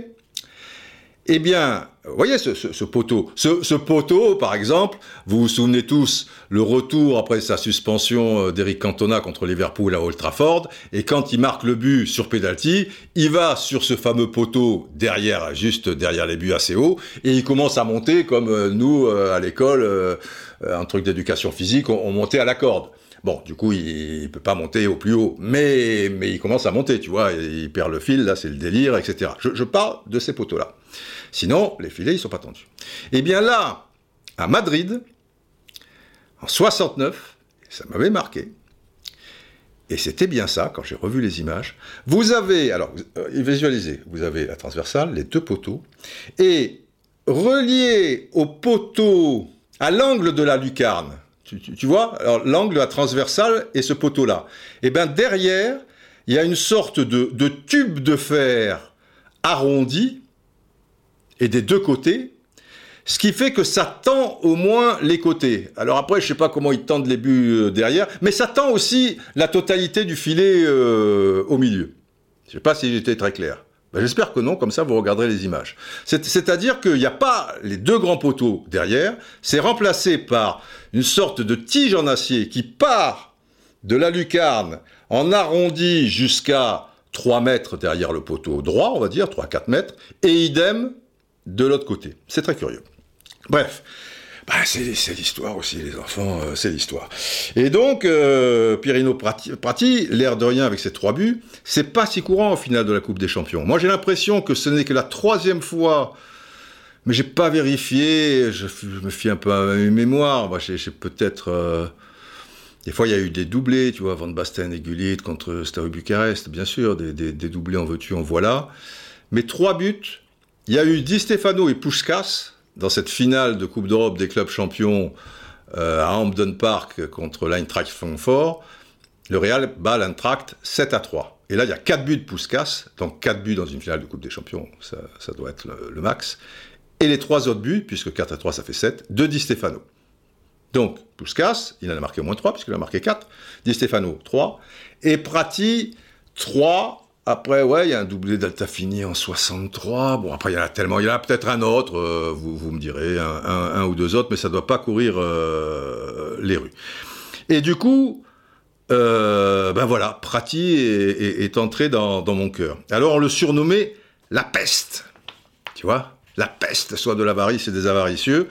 Eh bien, vous voyez ce, poteau. Ce, poteau, par exemple, vous vous souvenez tous le retour après sa suspension euh, d'Eric Cantona contre Liverpool à Old Trafford, et quand il marque le but sur penalty, il va sur ce fameux poteau derrière, juste derrière les buts assez haut, et il commence à monter comme euh, nous euh, à l'école, un truc d'éducation physique, on, montait à la corde. Bon, du coup, il, ne peut pas monter au plus haut, mais, mais il commence à monter, tu vois, il perd le fil, là, c'est le délire, etc. Je, parle de ces poteaux-là. Sinon, les filets, ils sont pas tendus. Eh bien là, à Madrid, en 69, ça m'avait marqué, et c'était bien ça, quand j'ai revu les images, vous avez, alors, euh, visualisez, vous avez la transversale, les deux poteaux, et relié au poteau, à l'angle de la lucarne, tu, vois, l'angle la transversale et ce poteau-là, et eh bien derrière, il y a une sorte de, tube de fer arrondi, et des deux côtés, ce qui fait que ça tend au moins les côtés. Alors après, je sais pas comment ils tendent les buts euh, derrière, mais ça tend aussi la totalité du filet euh, au milieu. Je sais pas si j'étais très clair. Ben, J'espère que non, comme ça vous regarderez les images. C'est-à-dire qu'il n'y a pas les deux grands poteaux derrière, c'est remplacé par une sorte de tige en acier qui part de la lucarne en arrondi jusqu'à 3 mètres derrière le poteau droit, on va dire, 3-4 mètres, et idem de l'autre côté. C'est très curieux. Bref. Bah, c'est l'histoire aussi, les enfants, euh, c'est l'histoire. Et donc, euh, Pirino Prati, l'air de rien avec ses trois buts, c'est pas si courant au final de la Coupe des Champions. Moi, j'ai l'impression que ce n'est que la troisième fois, mais j'ai pas vérifié, je, me fie un peu à mes mémoires. Moi, j'ai peut-être. Euh, des fois, il y a eu des doublés, tu vois, Van Basten et Gullit contre Steaua Bucarest, bien sûr, des, des doublés en veux-tu, en voilà. Mais trois buts, il y a eu Di Stefano et Puskas dans cette finale de Coupe d'Europe des clubs champions euh, à Hampden Park contre l'Eintracht Francfort. Le Real bat l'Eintracht 7 à 3. Et là, il y a 4 buts de Puskas, donc 4 buts dans une finale de Coupe des Champions, ça, doit être le, max. Et les 3 autres buts, puisque 4 à 3 ça fait 7, de Di Stefano. Donc, Puskas, il en a marqué au moins 3, puisqu'il a marqué 4. Di Stefano, 3. Et Prati, 3. Après, ouais, il y a un doublé d'Altafini en 63. Bon, après, il y en a tellement. Il y en a peut-être un autre, euh, vous, me direz, un, ou deux autres, mais ça ne doit pas courir euh, les rues. Et du coup, euh, ben voilà, Prati est, entré dans, dans mon cœur. Alors, on le surnommait la peste. Tu vois? La peste, soit de l'avarice et des avaricieux,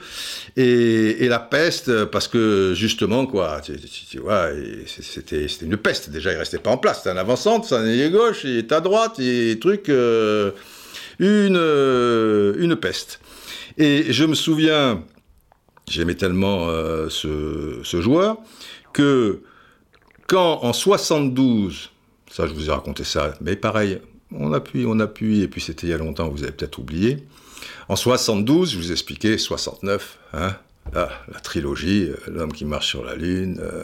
et, la peste parce que justement quoi, tu, vois, c'était une peste. Déjà, il restait pas en place. C'était un avant-centre, c'est un ailier gauche, il est à droite, et truc, euh, une euh, une peste. Et je me souviens, j'aimais tellement euh, ce, ce joueur que quand en 72, ça je vous ai raconté ça, mais pareil, on appuie, on appuie, et puis c'était il y a longtemps, vous avez peut-être oublié. En 72, je vous expliquais, 69, hein, la trilogie, euh, L'homme qui marche sur la Lune, euh,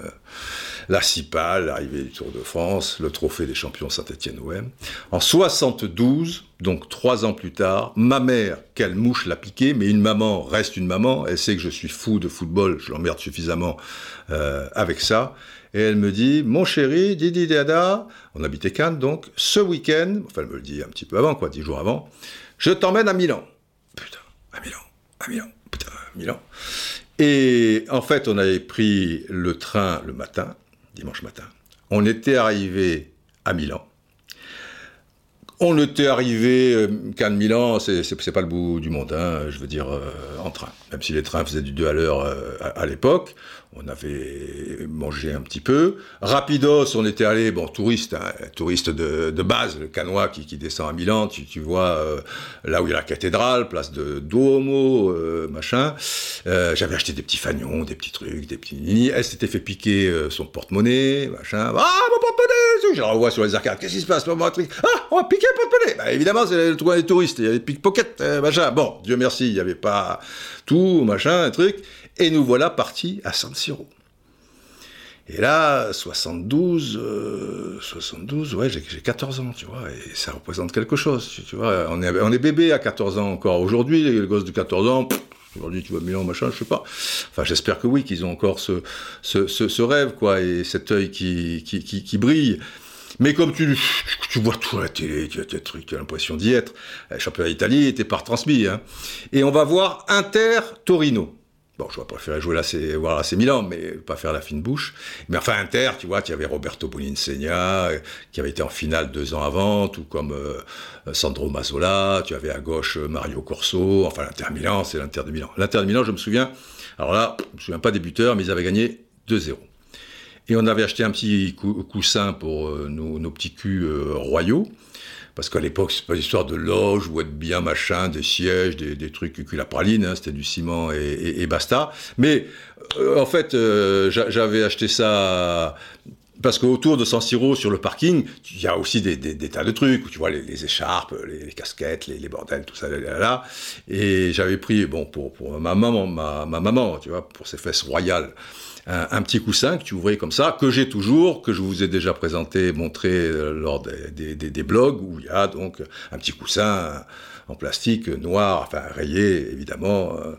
la Cipale, l'arrivée du Tour de France, le trophée des champions Saint-Étienne-OM. En 72, donc trois ans plus tard, ma mère, quelle mouche l'a piqué, mais une maman reste une maman, elle sait que je suis fou de football, je l'emmerde suffisamment euh, avec ça, et elle me dit, mon chéri, Didi Dada, on habitait Cannes donc, ce week-end, enfin elle me le dit un petit peu avant, quoi, dix jours avant, je t'emmène à Milan à Milan, à Milan, putain, Milan. Et en fait, on avait pris le train le matin, dimanche matin. On était arrivé à Milan. On était arrivé euh, qu'à Milan, c'est pas le bout du monde, hein, je veux dire, euh, en train. Même si les trains faisaient du 2 à l'heure euh, à l'époque, on avait mangé un petit peu. Rapidos, on était allé, bon, touriste, hein, touriste de, base, le canois qui, descend à Milan, tu, vois euh, là où il y a la cathédrale, place de Duomo, euh, machin. Euh, j'avais acheté des petits fagnons, des petits trucs, des petits... Elle s'était fait piquer son porte-monnaie, machin. Ah, mon porte-monnaie Je la revois sur les arcades. Qu'est-ce qui se passe, mon truc Ah, on va piquer le porte-monnaie bah, Évidemment, c'est le truc des touristes. Il y avait des pickpockets, machin. Bon, Dieu merci, il n'y avait pas tout, machin, un truc. Et nous voilà partis à San Siro. Et là, 72, 72, euh, ouais, j'ai 14 ans, tu vois, et ça représente quelque chose, tu, vois. On est, on est bébé à 14 ans encore. Aujourd'hui, les gosses de 14 ans, aujourd'hui, tu vois, Milan, machin, je sais pas. Enfin, j'espère que oui, qu'ils ont encore ce, ce, ce, rêve, quoi, et cet œil qui, qui, qui, brille. Mais comme tu, tu vois tout à la télé, tu as tes as l'impression d'y être. Championnat d'Italie était par transmis. Hein. Et on va voir Inter-Torino. Bon, je vais préférer jouer là, c'est voir Milan, mais pas faire la fine bouche. Mais enfin, Inter, tu vois, tu avais Roberto Boninsegna, euh, qui avait été en finale deux ans avant, tout comme euh, Sandro Mazzola, tu avais à gauche euh, Mario Corso, enfin l'Inter Milan, c'est l'Inter de Milan. L'Inter de Milan, je me souviens, alors là, je me souviens pas des buteurs, mais ils avaient gagné 2-0. Et on avait acheté un petit coussin pour nos, nos, petits culs royaux. Parce qu'à l'époque, c'est pas l'histoire de loge ou être bien machin, des sièges, des, des trucs culapraline, hein, c'était du ciment et, et, basta. Mais euh, en fait, euh, j'avais acheté ça parce qu'autour de San Siro, sur le parking, il y a aussi des, tas de trucs, où tu vois les, écharpes, les, casquettes, les, les, bordels, tout ça, là, là, là. Et j'avais pris, bon, pour, ma maman, ma, ma, maman, tu vois, pour ses fesses royales, un, petit coussin que tu ouvrais comme ça, que j'ai toujours, que je vous ai déjà présenté, montré euh, lors des, des, des, blogs, où il y a donc un petit coussin en plastique noir, enfin rayé évidemment, euh,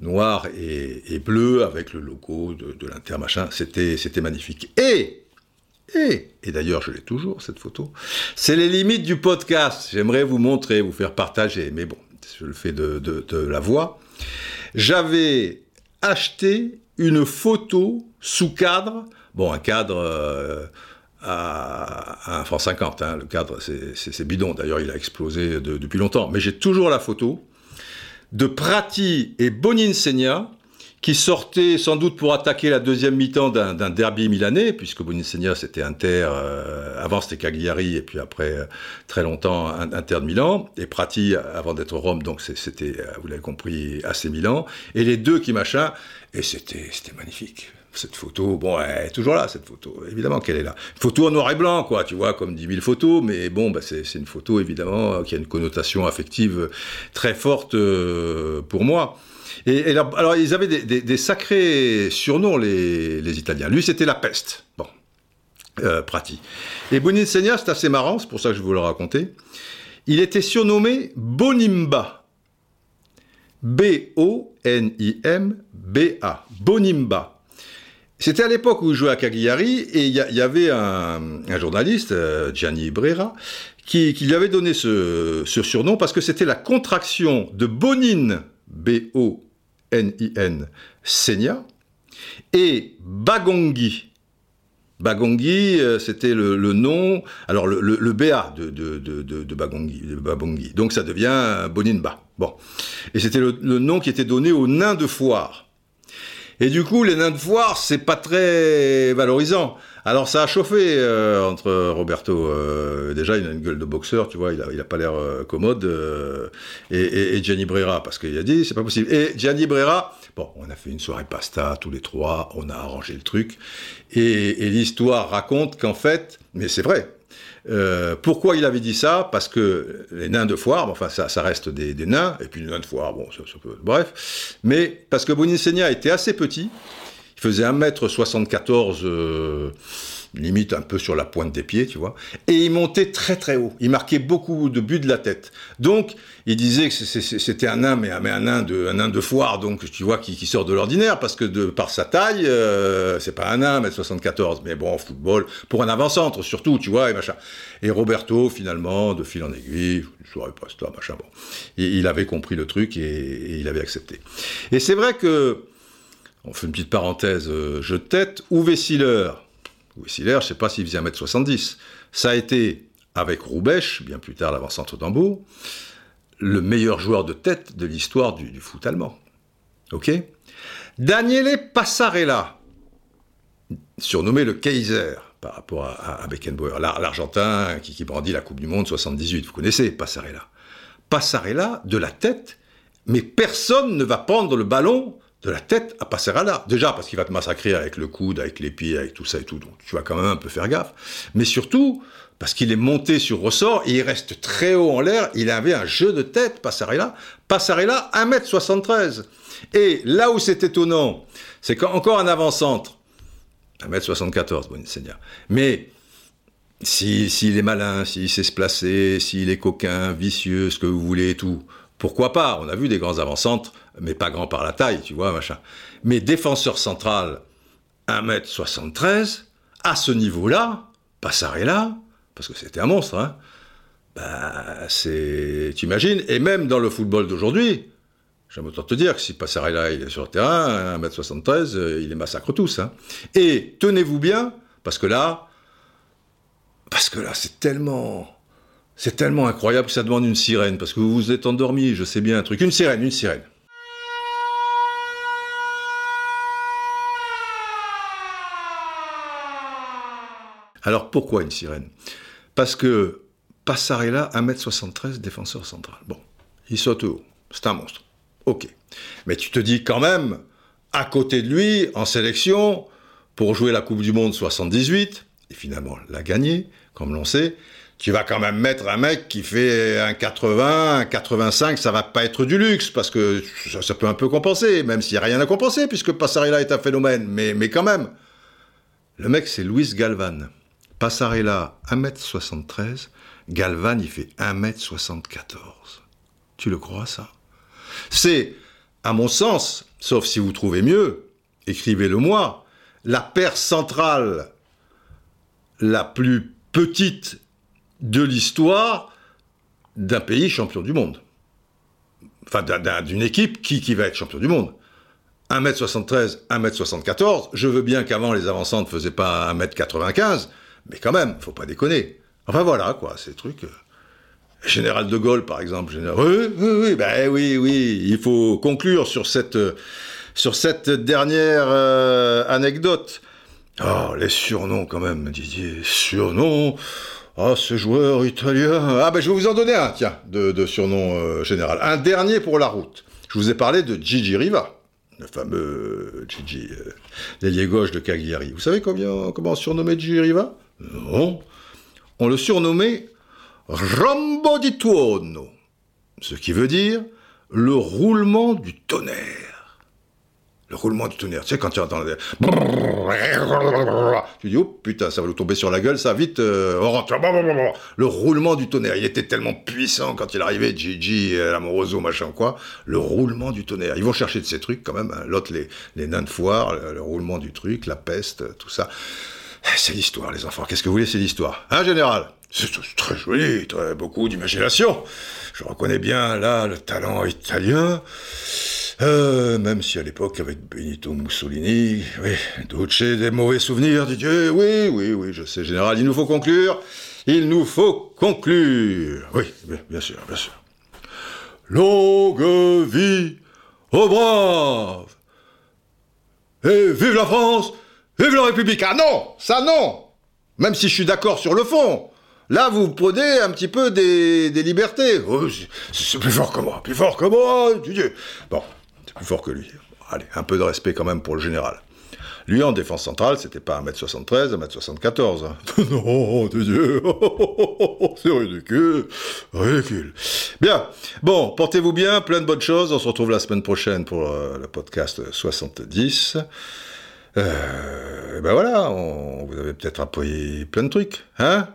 noir et, bleu avec le logo de, de l'Inter machin. C'était magnifique. Et et, d'ailleurs, je l'ai toujours, cette photo. C'est les limites du podcast. J'aimerais vous montrer, vous faire partager, mais bon, je le fais de, la voix. J'avais acheté une photo sous cadre, bon, un cadre euh, à, à 1 franc 50, hein, le cadre c'est bidon, d'ailleurs il a explosé de, depuis longtemps, mais j'ai toujours la photo de Prati et Boninsegna qui sortaient sans doute pour attaquer la deuxième mi-temps d'un derby milanais, puisque Boninsegna c'était Inter, euh, avant c'était Cagliari, et puis après euh, très longtemps Inter de Milan, et Prati avant d'être Rome, donc c'était, vous l'avez compris, AC Milan, et les deux qui machin, et c'était magnifique. Cette photo, bon, elle est toujours là, cette photo, évidemment qu'elle est là. Photo en noir et blanc, quoi, tu vois, comme 10 000 photos, mais bon, bah, c'est une photo, évidemment, qui a une connotation affective très forte euh, pour moi. Et, alors, ils avaient des, sacrés surnoms, les, les, Italiens. Lui, c'était la peste. Bon, euh, Prati. Et Boninsegna, c'est assez marrant, c'est pour ça que je vous le raconter. Il était surnommé Bonimba. B-O-N-I-M-B-A. Bonimba. C'était à l'époque où il jouait à Cagliari et il y, avait un, journaliste, euh, Gianni Brera, qui, lui avait donné ce, ce surnom parce que c'était la contraction de Bonin, B-O-N-I-N, Senia, et Bagongi, Bagongi, euh, c'était le, nom, alors le, le, le BA de, de, de, Bagongi. Donc ça devient Boninba. Bon. Et c'était le, nom qui était donné aux nains de foire. Et du coup, les nains de foire, c'est pas très valorisant. Alors ça a chauffé euh, entre Roberto. Euh, déjà, il a une gueule de boxeur, tu vois, il a, pas l'air euh, commode. Et, et, et, Gianni Brera, parce qu'il a dit, c'est pas possible. Et Gianni Brera, bon, on a fait une soirée pasta tous les trois, on a arrangé le truc. Et, et l'histoire raconte qu'en fait, mais c'est vrai, euh, pourquoi il avait dit ça? Parce que les nains de foire, enfin ça, reste des, nains, et puis les nains de foire, bon, bref, mais parce que Boninsegna était assez petit, il faisait 1m74, euh, limite un peu sur la pointe des pieds, tu vois. Et il montait très très haut. Il marquait beaucoup de buts de la tête. Donc, il disait que c'était un nain, mais, un nain de, un nain de foire, donc tu vois, qui, sort de l'ordinaire, parce que par sa taille, euh, c'est pas un nain, mais 74. Mais bon, en football, pour un avant-centre surtout, tu vois, et machin. Et Roberto, finalement, de fil en aiguille, je machin, bon. Il, avait compris le truc et il avait accepté. Et c'est vrai que on fait une petite parenthèse, euh, je tête, Uwe Siller? Louis Hiller, je ne sais pas s'il faisait 1m70. Ça a été, avec Roubesch, bien plus tard l'avant-centre d'Hambourg, le meilleur joueur de tête de l'histoire du, foot allemand. Ok? Daniele Passarella, surnommé le Kaiser par rapport à, Beckenbauer, l'Argentin qui, brandit la Coupe du Monde 78, vous connaissez Passarella? Passarella, de la tête, mais personne ne va prendre le ballon de la tête à Passarella. Déjà parce qu'il va te massacrer avec le coude, avec les pieds, avec tout ça et tout, donc tu vas quand même un peu faire gaffe. Mais surtout parce qu'il est monté sur ressort et il reste très haut en l'air, il avait un jeu de tête, Passarella. Passarella, 1m73. Et là où c'est étonnant, c'est qu'encore un avant-centre, 1m74, bon. Mais s'il si, est malin, s'il sait se placer, s'il est coquin, vicieux, ce que vous voulez et tout, pourquoi pas? On a vu des grands avant-centres, mais pas grands par la taille, tu vois, machin. Mais défenseur central, 1m73, à ce niveau-là, Passarella, parce que c'était un monstre, hein, bah, c'est. T'imagines? Et même dans le football d'aujourd'hui, J'aime autant te dire que si Passarella il est sur le terrain, 1m73, euh, il les massacre tous. Hein. Et tenez-vous bien, parce que là, parce que là, c'est tellement, c'est tellement incroyable que ça demande une sirène, parce que vous vous êtes endormi, je sais bien un truc. Une sirène, une sirène. Alors pourquoi une sirène? Parce que Passarella, 1m73, défenseur central. Bon, il saute haut, c'est un monstre. Ok. Mais tu te dis quand même, à côté de lui, en sélection, pour jouer la Coupe du Monde 78, et finalement la gagner, comme l'on sait, tu vas quand même mettre un mec qui fait un 80, un 85, ça va pas être du luxe, parce que ça, peut un peu compenser, même s'il n'y a rien à compenser, puisque Passarella est un phénomène, mais, mais quand même. Le mec, c'est Luis Galvan. Passarella, 1m73, Galvan, il fait 1m74. Tu le crois, ça? C'est, à mon sens, sauf si vous trouvez mieux, écrivez-le moi, la paire centrale la plus petite de l'histoire d'un pays champion du monde. Enfin, d'une équipe qui, qui va être champion du monde. 1m73, 1m74, je veux bien qu'avant les avançantes ne faisaient pas 1m95, mais quand même, faut pas déconner. Enfin voilà, quoi, ces trucs. Euh, Général de Gaulle, par exemple. Oui, oui, oui, ben oui, oui. Il faut conclure sur cette, cette dernière euh, anecdote. Oh, les surnoms quand même, Didier. Surnoms. Ah, ce joueur italien. Ah, ben je vais vous en donner un, tiens, de, surnom euh, général. Un dernier pour la route. Je vous ai parlé de Gigi Riva, le fameux Gigi, euh, l'ailier gauche de Cagliari. Vous savez combien, comment on surnommait Gigi Riva? Non. On le surnommait Rambo di tuono, ce qui veut dire le roulement du tonnerre. Le roulement du tonnerre, tu sais, quand tu entends... Tu dis, oh putain, ça va nous tomber sur la gueule, ça, vite, euh, on rentre. Le roulement du tonnerre, il était tellement puissant quand il arrivait, Gigi, euh, l'amoroso, machin quoi, le roulement du tonnerre. Ils vont chercher de ces trucs quand même, hein. l'autre, les, les nains de foire, le, roulement du truc, la peste, tout ça. C'est l'histoire, les enfants, qu'est-ce que vous voulez, c'est l'histoire. Hein, général? C'est très joli, très beaucoup d'imagination. Je reconnais bien là le talent italien. Euh, même si à l'époque, avec Benito Mussolini, oui, Duce, des mauvais souvenirs, Didier, oui, oui, oui, je sais, général, il nous faut conclure. Il nous faut conclure. Oui, bien sûr, bien sûr. Longue vie aux braves Et vive la France Vive la République Ah non Ça non Même si je suis d'accord sur le fond Là, vous prenez un petit peu des, libertés. Oh, c'est plus fort que moi, plus fort que moi, Dieu. Bon, c'est plus fort que lui. Allez, un peu de respect quand même pour le général. Lui, en défense centrale, c'était pas 1m73, 1m74. Hein. non, Dieu, c'est ridicule, ridicule. Bien, bon, portez-vous bien, plein de bonnes choses. On se retrouve la semaine prochaine pour euh, le podcast 70. Euh, ben voilà, on, vous avez peut-être appris plein de trucs, hein?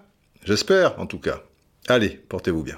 J'espère, en tout cas. Allez, portez-vous bien.